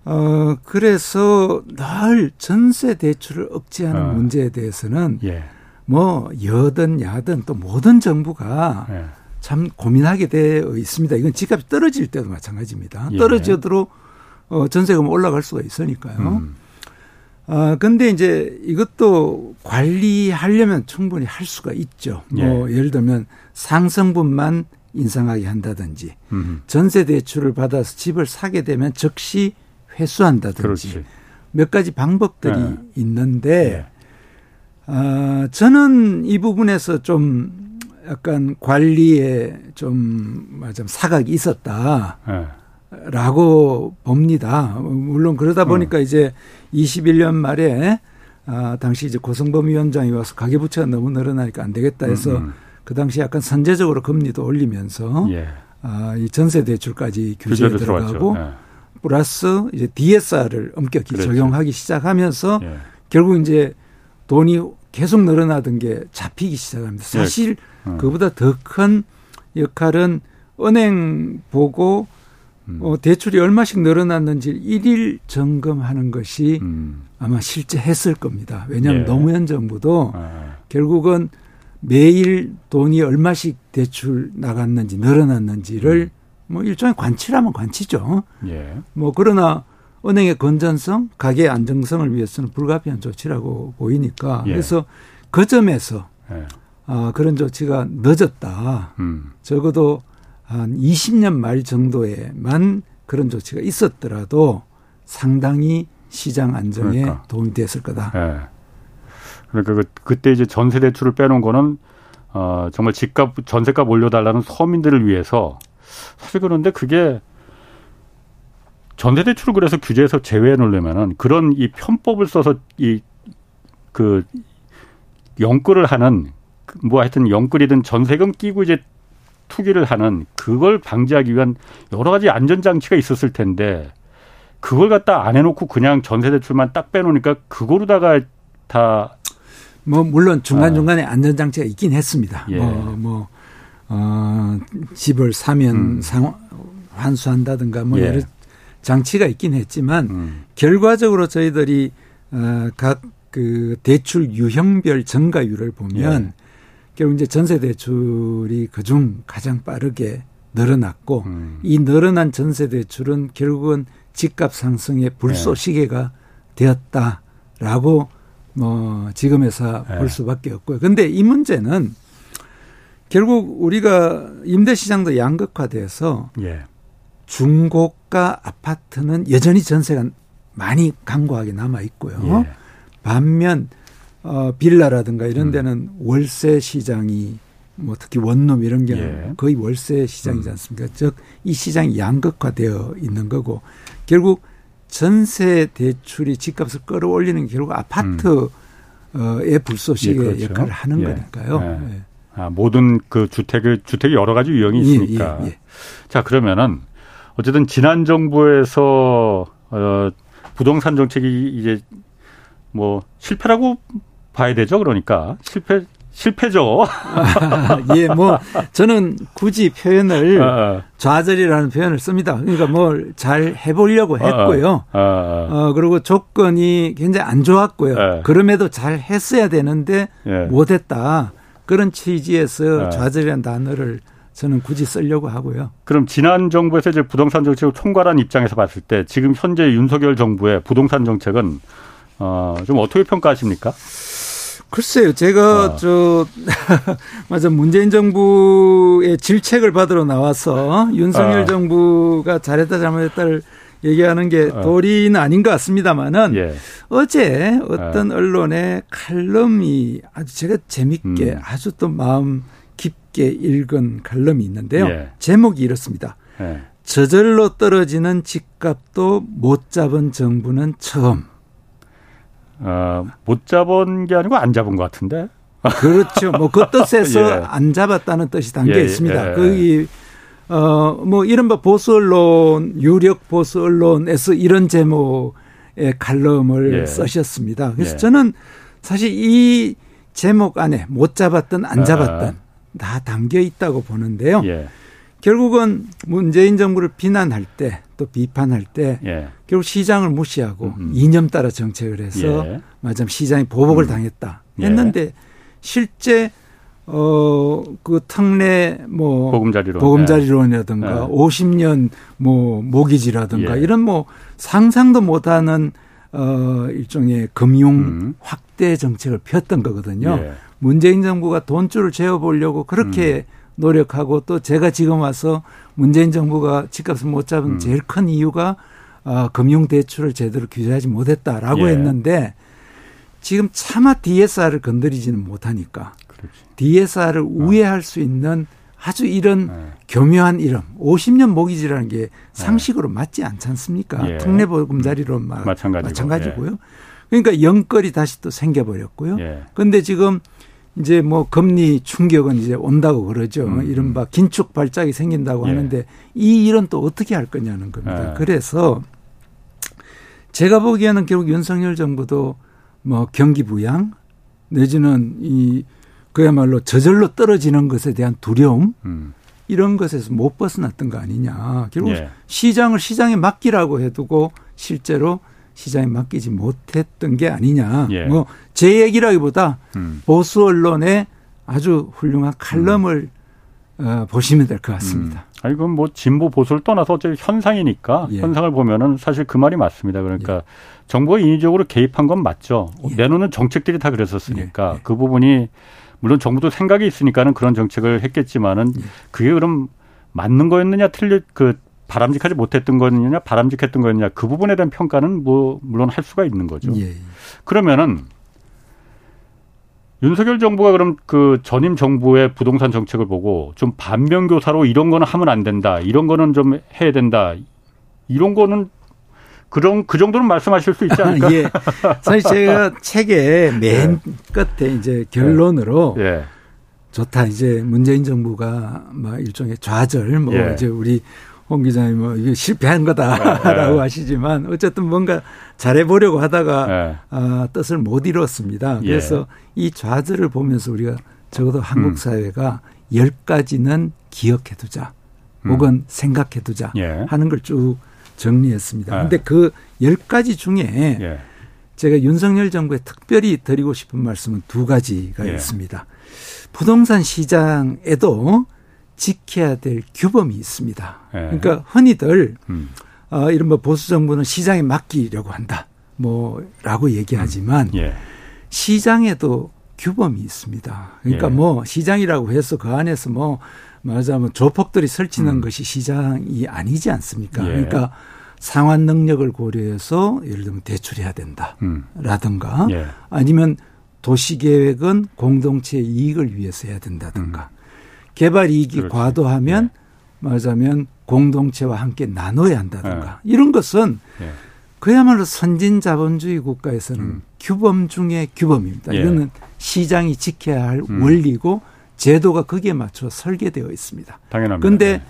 어, 그래서 늘 전세 대출을 억제하는 어. 문제에 대해서는 예. 뭐 여든 야든 또 모든 정부가 예. 참 고민하게 되어 있습니다. 이건 집값이 떨어질 때도 마찬가지입니다. 예. 떨어져도 어, 전세금 올라갈 수가 있으니까요. 음. 아, 근데 이제 이것도 관리하려면 충분히 할 수가 있죠. 뭐 예. 예를 들면 상승분만 인상하게 한다든지 음. 전세 대출을 받아서 집을 사게 되면 즉시 회수한다든지 그렇지. 몇 가지 방법들이 네. 있는데 네. 어, 저는 이 부분에서 좀 약간 관리에 좀 말하자면 사각이 있었다. 네. 라고 봅니다. 물론 그러다 보니까 어. 이제 21년 말에 아, 당시 이제 고성범 위원장이 와서 가계부채가 너무 늘어나니까 안 되겠다 해서 음, 음. 그 당시 약간 선제적으로 금리도 올리면서 예. 아, 이 전세 대출까지 규제에 들어가고 예. 플러스 이제 DSR을 엄격히 그렇죠. 적용하기 시작하면서 예. 결국 이제 돈이 계속 늘어나던 게 잡히기 시작합니다. 예. 사실 예. 그보다 더 큰 역할은 은행 보고 음. 어, 대출이 얼마씩 늘어났는지 일일 점검하는 것이 음. 아마 실제 했을 겁니다. 왜냐하면 예. 노무현 정부도 아. 결국은 매일 돈이 얼마씩 대출 나갔는지 늘어났는지를 음. 뭐 일종의 관치라면 관치죠. 예. 뭐 그러나 은행의 건전성, 가계 안정성을 위해서는 불가피한 조치라고 보이니까 예. 그래서 그 점에서 예. 아, 그런 조치가 늦었다. 음. 적어도 한 20년 말 정도에만 그런 조치가 있었더라도 상당히 시장 안정에 그러니까. 도움이 됐을 거다. 예. 그러니까 그, 그때 이제 전세 대출을 빼놓은 거는 어, 정말 집값 전세값 올려달라는 서민들을 위해서 사실 그런데 그게 전세 대출을 그래서 규제에서 제외해 놓으려면은 그런 이 편법을 써서 이 그 영끌을 하는 뭐 하여튼 영끌이든 전세금 끼고 이제 투기를 하는 그걸 방지하기 위한 여러 가지 안전장치가 있었을 텐데 그걸 갖다 안 해놓고 그냥 전세대출만 딱 빼놓으니까 그거로다가 다 뭐 물론 중간 중간에 아. 안전장치가 있긴 했습니다. 예. 뭐, 뭐 어, 집을 사면 음. 상 환수한다든가 뭐 예. 여러 장치가 있긴 했지만 음. 결과적으로 저희들이 어, 각 그 대출 유형별 증가율을 보면 예. 결국 이제 전세 대출이 그중 가장 빠르게 늘어났고 음. 이 늘어난 전세 대출은 결국은 집값 상승의 불쏘시개가 네. 되었다라고 뭐 지금에서 네. 볼 수밖에 없고요. 근데 이 문제는 결국 우리가 임대 시장도 양극화돼서 예. 중고가 아파트는 여전히 전세가 많이 강고하게 남아 있고요. 예. 반면 어, 빌라라든가 이런 음. 데는 음. 월세 시장이 뭐 특히 원룸 이런 게 예. 거의 월세 시장이지 음. 않습니까? 음. 즉이 시장이 양극화되어 있는 거고 결국 전세 대출이 집값을 끌어올리는 게 결국 아파트의 음. 불쏘시개 예, 그렇죠. 역할을 하는 예. 거니까요. 예. 예. 아, 모든 그 주택을 주택이 여러 가지 유형이 예, 있으니까. 예, 자 그러면은 어쨌든 지난 정부에서 어, 부동산 정책이 이제 뭐 실패라고 봐야 되죠. 그러니까 실패 실패죠. (laughs) 예, 뭐 저는 굳이 표현을 아, 아. 좌절이라는 표현을 씁니다. 그러니까 뭘 잘 해보려고 아, 했고요. 어, 그리고 조건이 굉장히 안 좋았고요. 예. 그럼에도 잘 했어야 되는데 예. 못했다. 그런 취지에서 좌절이라는 단어를 저는 굳이 쓰려고 하고요. 그럼 지난 정부에서 이제 부동산 정책을 총괄한 입장에서 봤을 때 지금 현재 윤석열 정부의 부동산 정책은 어, 좀 어떻게 평가하십니까? 글쎄요, 제가 어. 저 (laughs) 맞아 문재인 정부의 질책을 받으러 나와서 윤석열 어. 정부가 잘했다 잘못했다를 얘기하는 게 어. 도리는 아닌 것 같습니다만은 예. 어제 어떤 어. 언론의 칼럼이 아주 제가 재밌게 음. 아주 또 마음 깊게 읽은 칼럼이 있는데요. 예. 제목이 이렇습니다. 예. 저절로 떨어지는 집값도 못 잡은 정부는 처음. 어, 못 잡은 게 아니고 안 잡은 것 같은데. 그렇죠. 뭐 그 뜻에서 (laughs) 예. 안 잡았다는 뜻이 담겨 예, 있습니다. 예. 거기 어뭐 이른바 보수 언론 유력 보수 언론에서 이런 제목의 칼럼을 예. 쓰셨습니다. 그래서 예. 저는 사실 이 제목 안에 못 잡았든 안 잡았든 아. 다 담겨 있다고 보는데요. 예. 결국은 문재인 정부를 비난할 때 또 비판할 때 예. 결국 시장을 무시하고 음음. 이념 따라 정책을 해서 예. 맞아 시장이 보복을 음. 당했다 예. 했는데 예. 실제 어그 특례 뭐 보금자리론 보금자리론이라든가 예. 50년 뭐 모기지라든가 예. 이런 뭐 상상도 못하는 어 일종의 금융 음. 확대 정책을 폈던 거거든요. 예. 문재인 정부가 돈줄을 재어 보려고 그렇게 음. 노력하고 또 제가 지금 와서 문재인 정부가 집값을 못 잡은 음. 제일 큰 이유가 어, 금융 대출을 제대로 규제하지 못했다라고 예. 했는데 지금 차마 DSR을 건드리지는 못하니까 그렇지. DSR을 어. 우회할 수 있는 아주 이런 네. 교묘한 이름 50년 모기지라는 게 네. 상식으로 네. 맞지 않지 않습니까? 예. 특례보금자리로 마찬가지고. 마찬가지고요. 예. 그러니까 영끌이 다시 또 생겨버렸고요. 그런데 예. 지금 이제 뭐 금리 충격은 이제 온다고 그러죠. 음. 이른바 긴축 발작이 생긴다고 예. 하는데 이 일은 또 어떻게 할 거냐는 겁니다. 예. 그래서 제가 보기에는 결국 윤석열 정부도 뭐 경기 부양 내지는 이 그야말로 저절로 떨어지는 것에 대한 두려움 음. 이런 것에서 못 벗어났던 거 아니냐. 결국 예. 시장을 시장에 맡기라고 해두고 실제로 시장에 맡기지 못했던 게 아니냐. 예. 뭐 제 얘기라기보다 음. 보수 언론의 아주 훌륭한 칼럼을 음. 어, 보시면 될 것 같습니다. 음. 아니 그건 뭐 진보 보수를 떠나서 어차피 현상이니까 예. 현상을 보면은 사실 그 말이 맞습니다. 그러니까 예. 정부가 인위적으로 개입한 건 맞죠. 예. 내놓는 정책들이 다 그랬었으니까 예. 그 부분이 물론 정부도 생각이 있으니까는 그런 정책을 했겠지만은 예. 그게 그럼 맞는 거였느냐 틀릴 그 바람직하지 못했던 거였느냐 바람직했던 거였느냐 그 부분에 대한 평가는 뭐 물론 할 수가 있는 거죠. 예. 그러면은 윤석열 정부가 그럼 그 전임 정부의 부동산 정책을 보고 좀 반면교사로 이런 거는 하면 안 된다. 이런 거는 좀 해야 된다. 이런 거는 그런 그 정도는 말씀하실 수 있지 않을까? 예. 사실 제가 (laughs) 책의 맨 예. 끝에 이제 결론으로 예. 예. 좋다. 이제 문재인 정부가 막 일종의 좌절 뭐 예. 이제 우리 홍 기자님 뭐 이게 실패한 거다라고 네. (laughs) 하시지만 어쨌든 뭔가 잘해보려고 하다가 네. 아, 뜻을 못 이뤘습니다. 예. 그래서 예. 이 좌절을 보면서 우리가 적어도 한국 음. 사회가 열 가지는 기억해두자 음. 혹은 생각해두자 예. 하는 걸 쭉 정리했습니다. 그런데 예. 그열 가지 중에 예. 제가 윤석열 정부에 특별히 드리고 싶은 말씀은 두 가지가 예. 있습니다. 부동산 시장에도 지켜야 될 규범이 있습니다. 예. 그러니까 흔히들 음. 어, 이른바 보수 정부는 시장에 맡기려고 한다. 뭐라고 얘기하지만 음. 예. 시장에도 규범이 있습니다. 그러니까 예. 뭐 시장이라고 해서 그 안에서 뭐 말하자면 조폭들이 설치는 음. 것이 시장이 아니지 않습니까? 예. 그러니까 상환 능력을 고려해서 예를 들면 대출해야 된다라든가 음. 예. 아니면 도시 계획은 공동체 이익을 위해서 해야 된다든가 음. 개발 이익이 그렇지. 과도하면 네. 말하자면 공동체와 함께 나눠야 한다든가 네. 이런 것은 네. 그야말로 선진 자본주의 국가에서는 음. 규범 중의 규범입니다. 예. 이거는 시장이 지켜야 할 음. 원리고 제도가 거기에 맞춰 설계되어 있습니다. 당연합니다. 그런데 네.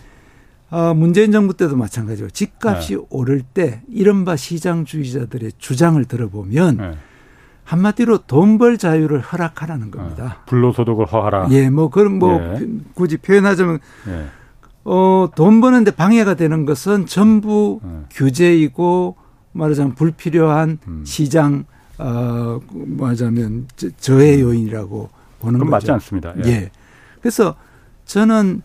어, 문재인 정부 때도 마찬가지로 집값이 네. 오를 때 이른바 시장주의자들의 주장을 들어보면 네. 한마디로 돈 벌 자유를 허락하라는 겁니다. 어, 불로소득을 허하라. 예, 뭐 그런 뭐 예. 굳이 표현하자면 예. 어, 돈 버는데 방해가 되는 것은 전부 예. 규제이고 말하자면 불필요한 음. 시장 어, 말하자면 저해 요인이라고 보는 거죠. 맞지 않습니다. 예. 예. 그래서 저는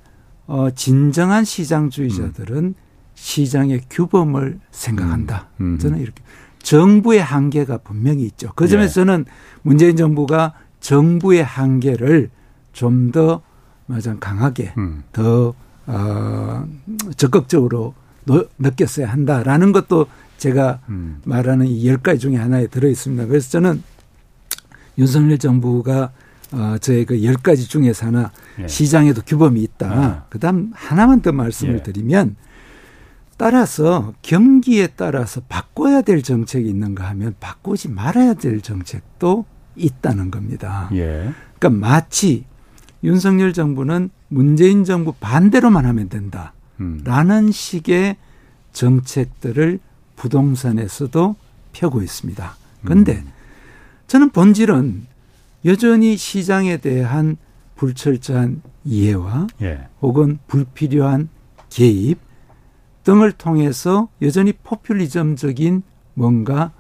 어, 진정한 시장주의자들은 음. 시장의 규범을 생각한다. 음. 음. 저는 이렇게 정부의 한계가 분명히 있죠. 그 점에서 는 예. 문재인 정부가 정부의 한계를 좀 더 맞아 강하게 음. 더 어, 적극적으로 너, 느꼈어야 한다라는 것도 제가 음. 말하는 이 열 가지 중에 하나에 들어 있습니다. 그래서 저는 윤석열 정부가 어, 저의 그 열 가지 중에서 하나 예. 시장에도 규범이 있다. 아. 그다음 하나만 더 말씀을 예. 드리면 따라서 경기에 따라서 바꿔야 될 정책이 있는가 하면 바꾸지 말아야 될 정책도 있다는 겁니다. 예. 그러니까 마치 윤석열 정부는 문재인 정부 반대로만 하면 된다. 라는 음. 식의 정책들을 부동산에서도 펴고 있습니다. 그런데 음. 저는 본질은 여전히 시장에 대한 불철저한 이해와 예. 혹은 불필요한 개입 등을 통해서 여전히 포퓰리즘적인 뭔가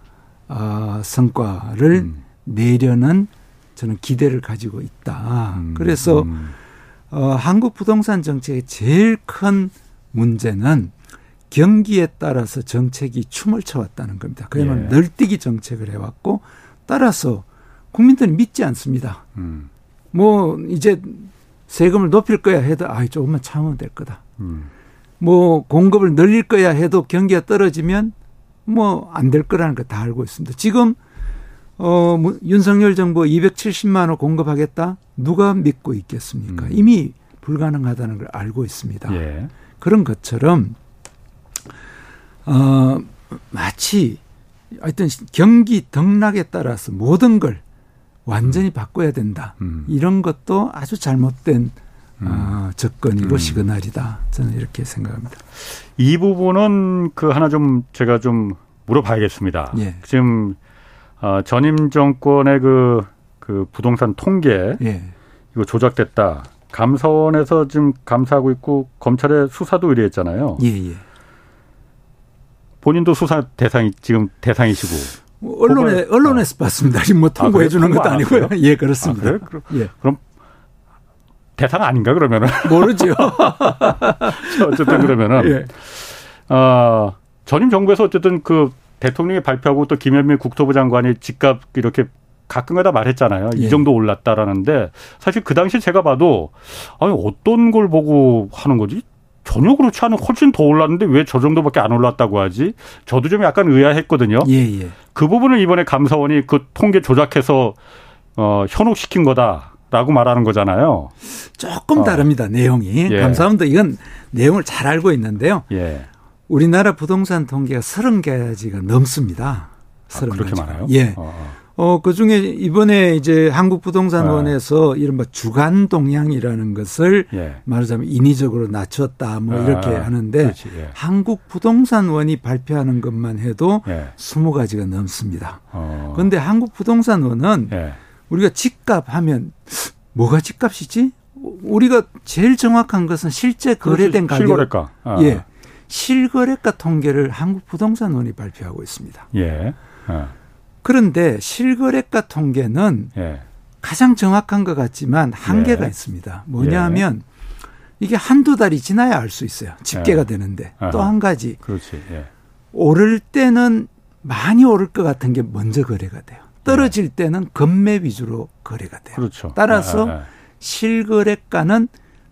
어, 성과를 음. 내려는 저는 기대를 가지고 있다. 음. 그래서 음. 어, 한국 부동산 정책의 제일 큰 문제는 경기에 따라서 정책이 춤을 춰왔다는 겁니다. 그야말로 예. 널뛰기 정책을 해왔고 따라서 국민들은 믿지 않습니다. 음. 뭐 이제 세금을 높일 거야 해도 아 조금만 참으면 될 거다. 음. 뭐 공급을 늘릴 거야 해도 경기가 떨어지면 뭐 안 될 거라는 거 다 알고 있습니다. 지금 어뭐 윤석열 정부 270만 원 공급하겠다 누가 믿고 있겠습니까? 음. 이미 불가능하다는 걸 알고 있습니다. 예. 그런 것처럼 어 마치 하여튼 경기 등락에 따라서 모든 걸 완전히 바꿔야 된다. 음. 이런 것도 아주 잘못된 음. 어, 접근이고 음. 시그널이다. 저는 이렇게 생각합니다. 이 부분은 그 하나 좀 제가 좀 물어봐야겠습니다. 예. 지금 어, 전임 정권의 그, 그 부동산 통계 예. 이거 조작됐다. 감사원에서 지금 감사하고 있고 검찰의 수사도 의뢰했잖아요. 예, 예. 본인도 수사 대상이 지금 대상이시고. 뭐 언론에 어. 언론에서 봤습니다. 지금 뭐 통보해 주는 아, 것도 아니고요. 예, 그렇습니다. 아, 그래? 예. 그럼 대상 아닌가 그러면은 (laughs) 모르죠. 어쨌든 그러면은 예. 어, 전임 정부에서 어쨌든 그 대통령이 발표하고 또 김현민 국토부 장관이 집값 이렇게 가끔가다 말했잖아요. 예. 이 정도 올랐다라는데 사실 그 당시 제가 봐도 아니 어떤 걸 보고 하는 거지? 전혀 그렇지 않은 훨씬 더 올랐는데 왜 저 정도밖에 안 올랐다고 하지? 저도 좀 약간 의아했거든요. 예, 예. 그 부분을 이번에 감사원이 그 통계 조작해서 어, 현혹시킨 거다 라고 말하는 거잖아요. 조금 어. 다릅니다. 내용이. 예. 감사원도 이건 내용을 잘 알고 있는데요. 예. 우리나라 부동산 통계가 30가지가 넘습니다. 30가지가. 아, 그렇게 많아요? 예. 어. 어. 어, 그 중에 이번에 이제 한국부동산원에서 네. 이른바 주간 동향이라는 것을 예. 말하자면 인위적으로 낮췄다 뭐 아, 이렇게 하는데 그렇지, 예. 한국부동산원이 발표하는 것만 해도 예. 20가지가 넘습니다. 어. 그런데 한국부동산원은 예. 우리가 집값 하면 뭐가 집값이지? 우리가 제일 정확한 것은 실제 거래된 가격. 실거래가. 아. 예. 실거래가 통계를 한국부동산원이 발표하고 있습니다. 예. 아. 그런데 실거래가 통계는 예. 가장 정확한 것 같지만 한계가 예. 있습니다. 뭐냐 하면 예. 이게 한두 달이 지나야 알 수 있어요. 집계가 예. 되는데. 또 한 가지. 그렇지. 예. 오를 때는 많이 오를 것 같은 게 먼저 거래가 돼요. 떨어질 때는 금매 위주로 거래가 돼요. 그렇죠. 따라서 아, 아, 아. 실거래가는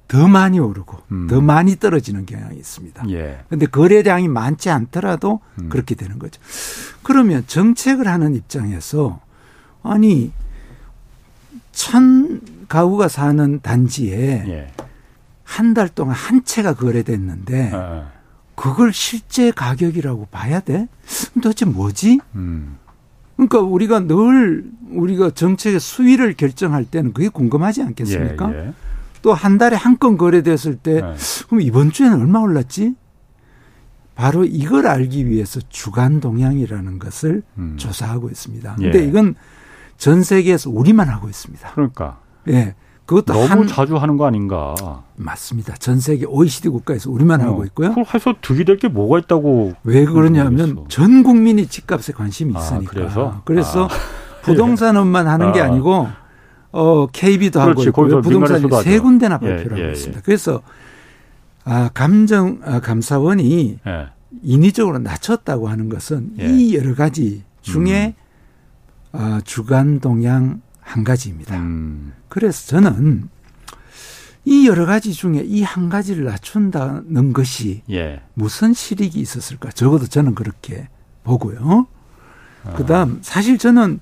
더 많이 오르고 음. 더 많이 떨어지는 경향이 있습니다. 그런데 예. 거래량이 많지 않더라도 음. 그렇게 되는 거죠. 그러면 정책을 하는 입장에서 아니 천 가구가 사는 단지에 예. 한달 동안 한 채가 거래됐는데 아, 아. 그걸 실제 가격이라고 봐야 돼? 도대체 뭐지? 음. 그러니까 우리가 늘 우리가 정책의 수위를 결정할 때는 그게 궁금하지 않겠습니까? 예, 예. 또한 달에 한 건 거래됐을 때 네. 그럼 이번 주에는 얼마 올랐지? 바로 이걸 알기 위해서 주간 동향이라는 것을 음. 조사하고 있습니다. 근데 예. 이건 전 세계에서 우리만 하고 있습니다. 그러니까. 예. 그것도 너무 한, 자주 하는 거 아닌가? 맞습니다. 전 세계 OECD 국가에서 우리만 어, 하고 있고요. 그걸 해서 득이 될 게 뭐가 있다고? 왜 그러냐면 전 국민이 집값에 관심이 아, 있으니까. 아, 그래서 그래서 아. (laughs) 부동산업만 하는 게 아. 아니고 어, KB도 하고 있고 부동산이 세 군데나 예, 발표를 예, 하고 있습니다. 예. 그래서 아, 감정 아, 감사원이 예. 인위적으로 낮췄다고 하는 것은 예. 이 여러 가지 중에 음. 아, 주간 동향 한 가지입니다. 음. 그래서 저는 이 여러 가지 중에 이 한 가지를 낮춘다는 것이 예. 무슨 실익이 있었을까? 적어도 저는 그렇게 보고요. 아. 그다음 사실 저는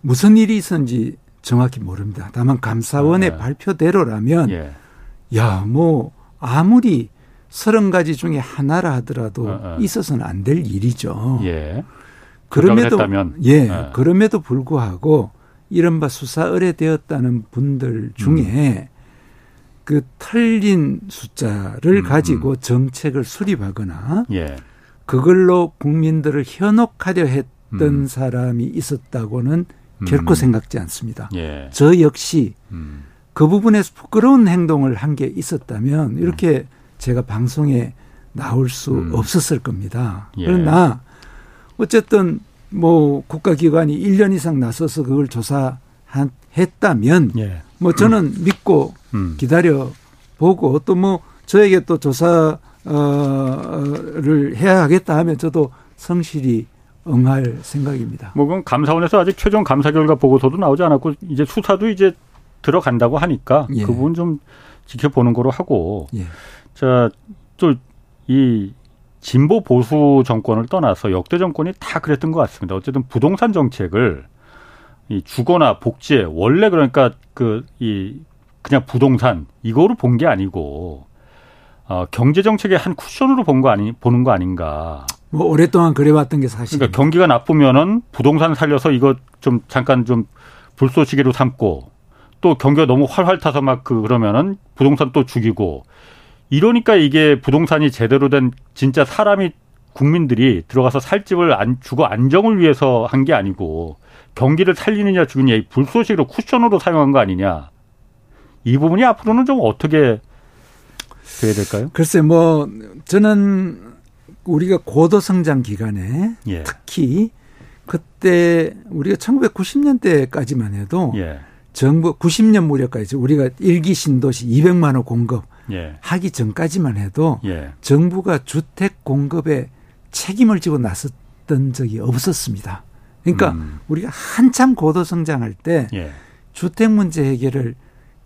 무슨 일이 있었는지 정확히 모릅니다. 다만 감사원의 네. 발표대로라면 예. 야 뭐 아무리 서른 가지 중에 하나라 하더라도 어, 어. 있어서는 안 될 일이죠. 예. 그럼에도 예 네. 그럼에도 불구하고 이른바 수사 의뢰되었다는 분들 중에 음. 그 틀린 숫자를 음, 가지고 음. 정책을 수립하거나 예. 그걸로 국민들을 현혹하려 했던 음. 사람이 있었다고는 결코 음. 생각지 않습니다. 예. 저 역시 음. 그 부분에서 부끄러운 행동을 한 게 있었다면 이렇게 음. 제가 방송에 나올 수 음. 없었을 겁니다. 예. 그러나 어쨌든 뭐 국가기관이 1년 이상 나서서 그걸 조사했다면 예. 뭐 저는 믿고 음. 기다려 보고 또 뭐 저에게 또 조사를 해야 하겠다 하면 저도 성실히 응할 생각입니다. 뭐 그건 감사원에서 아직 최종 감사 결과 보고서도 나오지 않았고 이제 수사도 이제 들어간다고 하니까 예. 그 부분 좀 지켜보는 거로 하고 예. 자또 이 진보 보수 정권을 떠나서 역대 정권이 다 그랬던 것 같습니다. 어쨌든 부동산 정책을 이 주거나 복지에 원래 그러니까 그 이 그냥 부동산 이거로 본 게 아니고 어, 경제 정책의 한 쿠션으로 본 거 아니 보는 거 아닌가. 뭐 오랫동안 그래왔던 게 사실. 그러니까 경기가 나쁘면은 부동산 살려서 이거 좀 잠깐 좀 불쏘시개로 삼고 또 경기가 너무 활활 타서 막 그 그러면은 부동산 또 죽이고 이러니까 이게 부동산이 제대로 된 진짜 사람이 국민들이 들어가서 살 집을 안 주거 안정을 위해서 한 게 아니고 경기를 살리느냐 죽이느냐 이 불쏘시개로 쿠션으로 사용한 거 아니냐. 이 부분이 앞으로는 좀 어떻게 돼야 될까요? 글쎄 뭐 저는 우리가 고도 성장 기간에 예. 특히 그때 우리가 1990년대까지만 해도 예. 정부 90년 무렵까지 우리가 일기 신도시 200만 호 공급 예. 하기 전까지만 해도 예. 정부가 주택 공급에 책임을 지고 나섰던 적이 없었습니다. 그러니까 음. 우리가 한참 고도 성장할 때 예. 주택 문제 해결을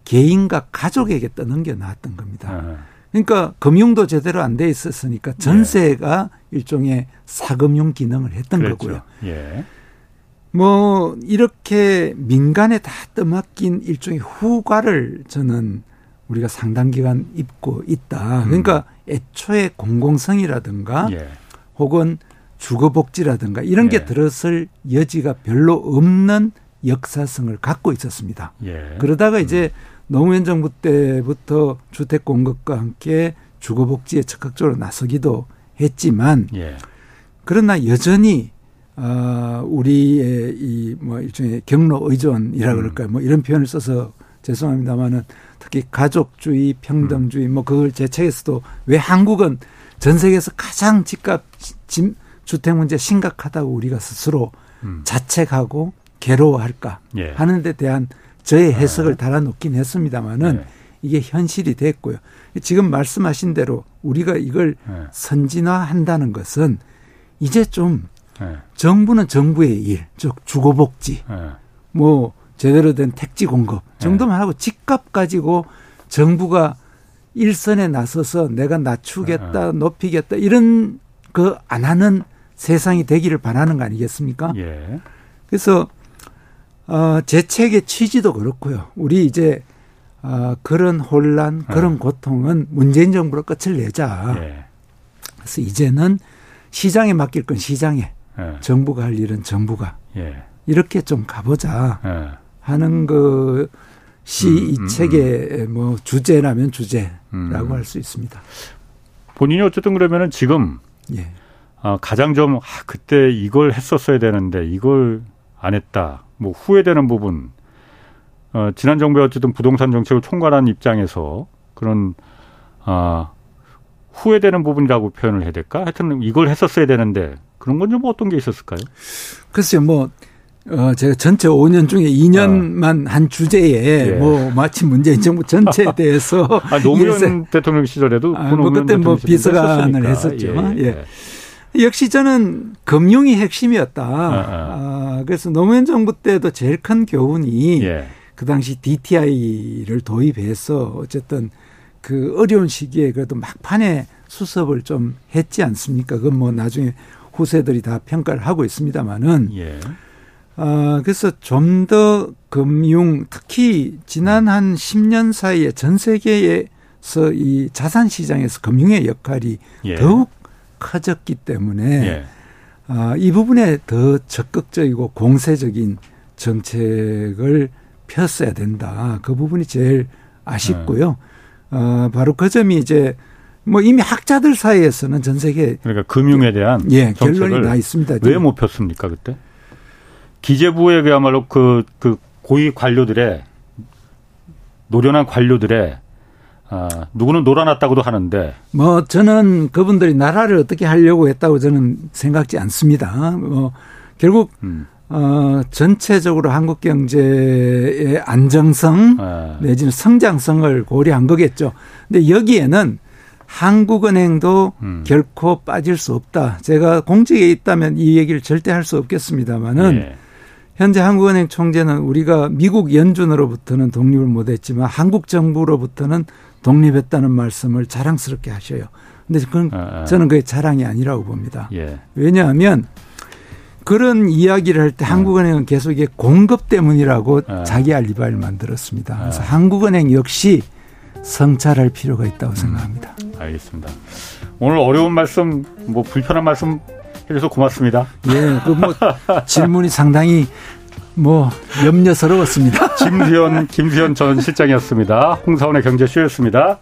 개인과 가족에게 떠넘겨 놨던 겁니다. 아. 그러니까 금융도 제대로 안 돼 있었으니까 예. 전세가 예. 일종의 사금융 기능을 했던 그렇죠. 거고요. 예. 뭐 이렇게 민간에 다 떠맡긴 일종의 후과를 저는 우리가 상당 기간 입고 있다. 그러니까 음. 애초에 공공성이라든가 예. 혹은 주거복지라든가 이런 게 예. 들었을 여지가 별로 없는 역사성을 갖고 있었습니다. 예. 그러다가 이제 음. 노무현 정부 때부터 주택 공급과 함께 주거복지에 적극적으로 나서기도 했지만 예. 그러나 여전히 어 우리의 이 뭐 일종의 경로 의존이라 음. 그럴까요? 뭐 이런 표현을 써서 죄송합니다만은 특히 가족주의, 평등주의 뭐 그걸 제 책에서도 왜 한국은 전 세계에서 가장 집값 집 주택 문제 심각하다고 우리가 스스로 음. 자책하고 괴로워할까 예. 하는 데 대한 저의 아. 해석을 달아놓긴 했습니다마는 네. 이게 현실이 됐고요. 지금 말씀하신 대로 우리가 이걸 네. 선진화한다는 것은 이제 좀 네. 정부는 정부의 일, 즉 주거복지, 네. 뭐 제대로 된 택지 공급 정도만 하고 집값 가지고 정부가 일선에 나서서 내가 낮추겠다, 높이겠다 이런 그 안 하는 세상이 되기를 바라는 거 아니겠습니까? 예. 그래서 어, 제 책의 취지도 그렇고요. 우리 이제 어, 그런 혼란, 그런 네. 고통은 문재인 정부로 끝을 내자. 예. 그래서 이제는 시장에 맡길 건 시장에, 예. 정부가 할 일은 정부가 예. 이렇게 좀 가보자 예. 하는 것이 음, 이 음, 책의 음. 뭐 주제라면 주제라고 음. 할수 있습니다. 본인이 어쨌든 그러면은 지금 예. 어, 가장 좀 아, 그때 이걸 했었어야 되는데 이걸 안 했다. 뭐 후회되는 부분 어, 지난 정부의 어쨌든 부동산 정책을 총괄한 입장에서 그런 아 후회되는 부분이라고 표현을 해야 될까? 하여튼 이걸 했었어야 되는데 그런 건 좀 어떤 게 있었을까요? 글쎄요, 뭐 어, 제가 전체 5년 중에 2년만 어. 한 주제에 예. 뭐 마치 문재인 정부 전체에 (laughs) 대해서 아, 노무현 대통령 시절에도 아, 뭐 그때 뭐 비서관을 했었죠. 예. 예. 예. 역시 저는 금융이 핵심이었다. 아, 아. 아, 그래서 노무현 정부 때도 제일 큰 교훈이 예. 그 당시 DTI를 도입해서 어쨌든 그 어려운 시기에 그래도 막판에 수습을 좀 했지 않습니까? 그건 뭐 나중에 후세들이 다 평가를 하고 있습니다만은. 예. 아, 그래서 좀 더 금융, 특히 지난 한 10년 사이에 전 세계에서 이 자산 시장에서 금융의 역할이 예. 더욱 커졌기 때문에 예. 아, 이 부분에 더 적극적이고 공세적인 정책을 폈어야 된다. 그 부분이 제일 아쉽고요. 네. 어, 바로 그 점이 이제 뭐 이미 학자들 사이에서는 전 세계 그러니까 금융에 대한 예, 결론이 나 있습니다. 왜 못 폈습니까 그때? 기재부에 그야말로 그, 그 고위 관료들의 노련한 관료들의 아, 누구는 놀아놨다고도 하는데. 뭐 저는 그분들이 나라를 어떻게 하려고 했다고 저는 생각지 않습니다. 뭐 결국 음. 어, 전체적으로 한국 경제의 안정성 아. 내지는 성장성을 고려한 거겠죠. 근데 여기에는 한국은행도 음. 결코 빠질 수 없다. 제가 공직에 있다면 이 얘기를 절대 할 수 없겠습니다만은 예. 현재 한국은행 총재는 우리가 미국 연준으로부터는 독립을 못했지만 한국 정부로부터는 독립했다는 말씀을 자랑스럽게 하셔요. 근데 그건 아, 아. 저는 그게 자랑이 아니라고 봅니다. 예. 왜냐하면 그런 이야기를 할때 아. 한국은행은 계속 이게 공급 때문이라고 아. 자기 알리바이를 만들었습니다. 그래서 아. 한국은행 역시 성찰할 필요가 있다고 음. 생각합니다. 알겠습니다. 오늘 어려운 말씀, 뭐 불편한 말씀 해줘서 고맙습니다. 예, 그 뭐 질문이 상당히 뭐 염려스러웠습니다. (laughs) 김수현 김수현 전 실장이었습니다. 홍사원의 경제쇼였습니다.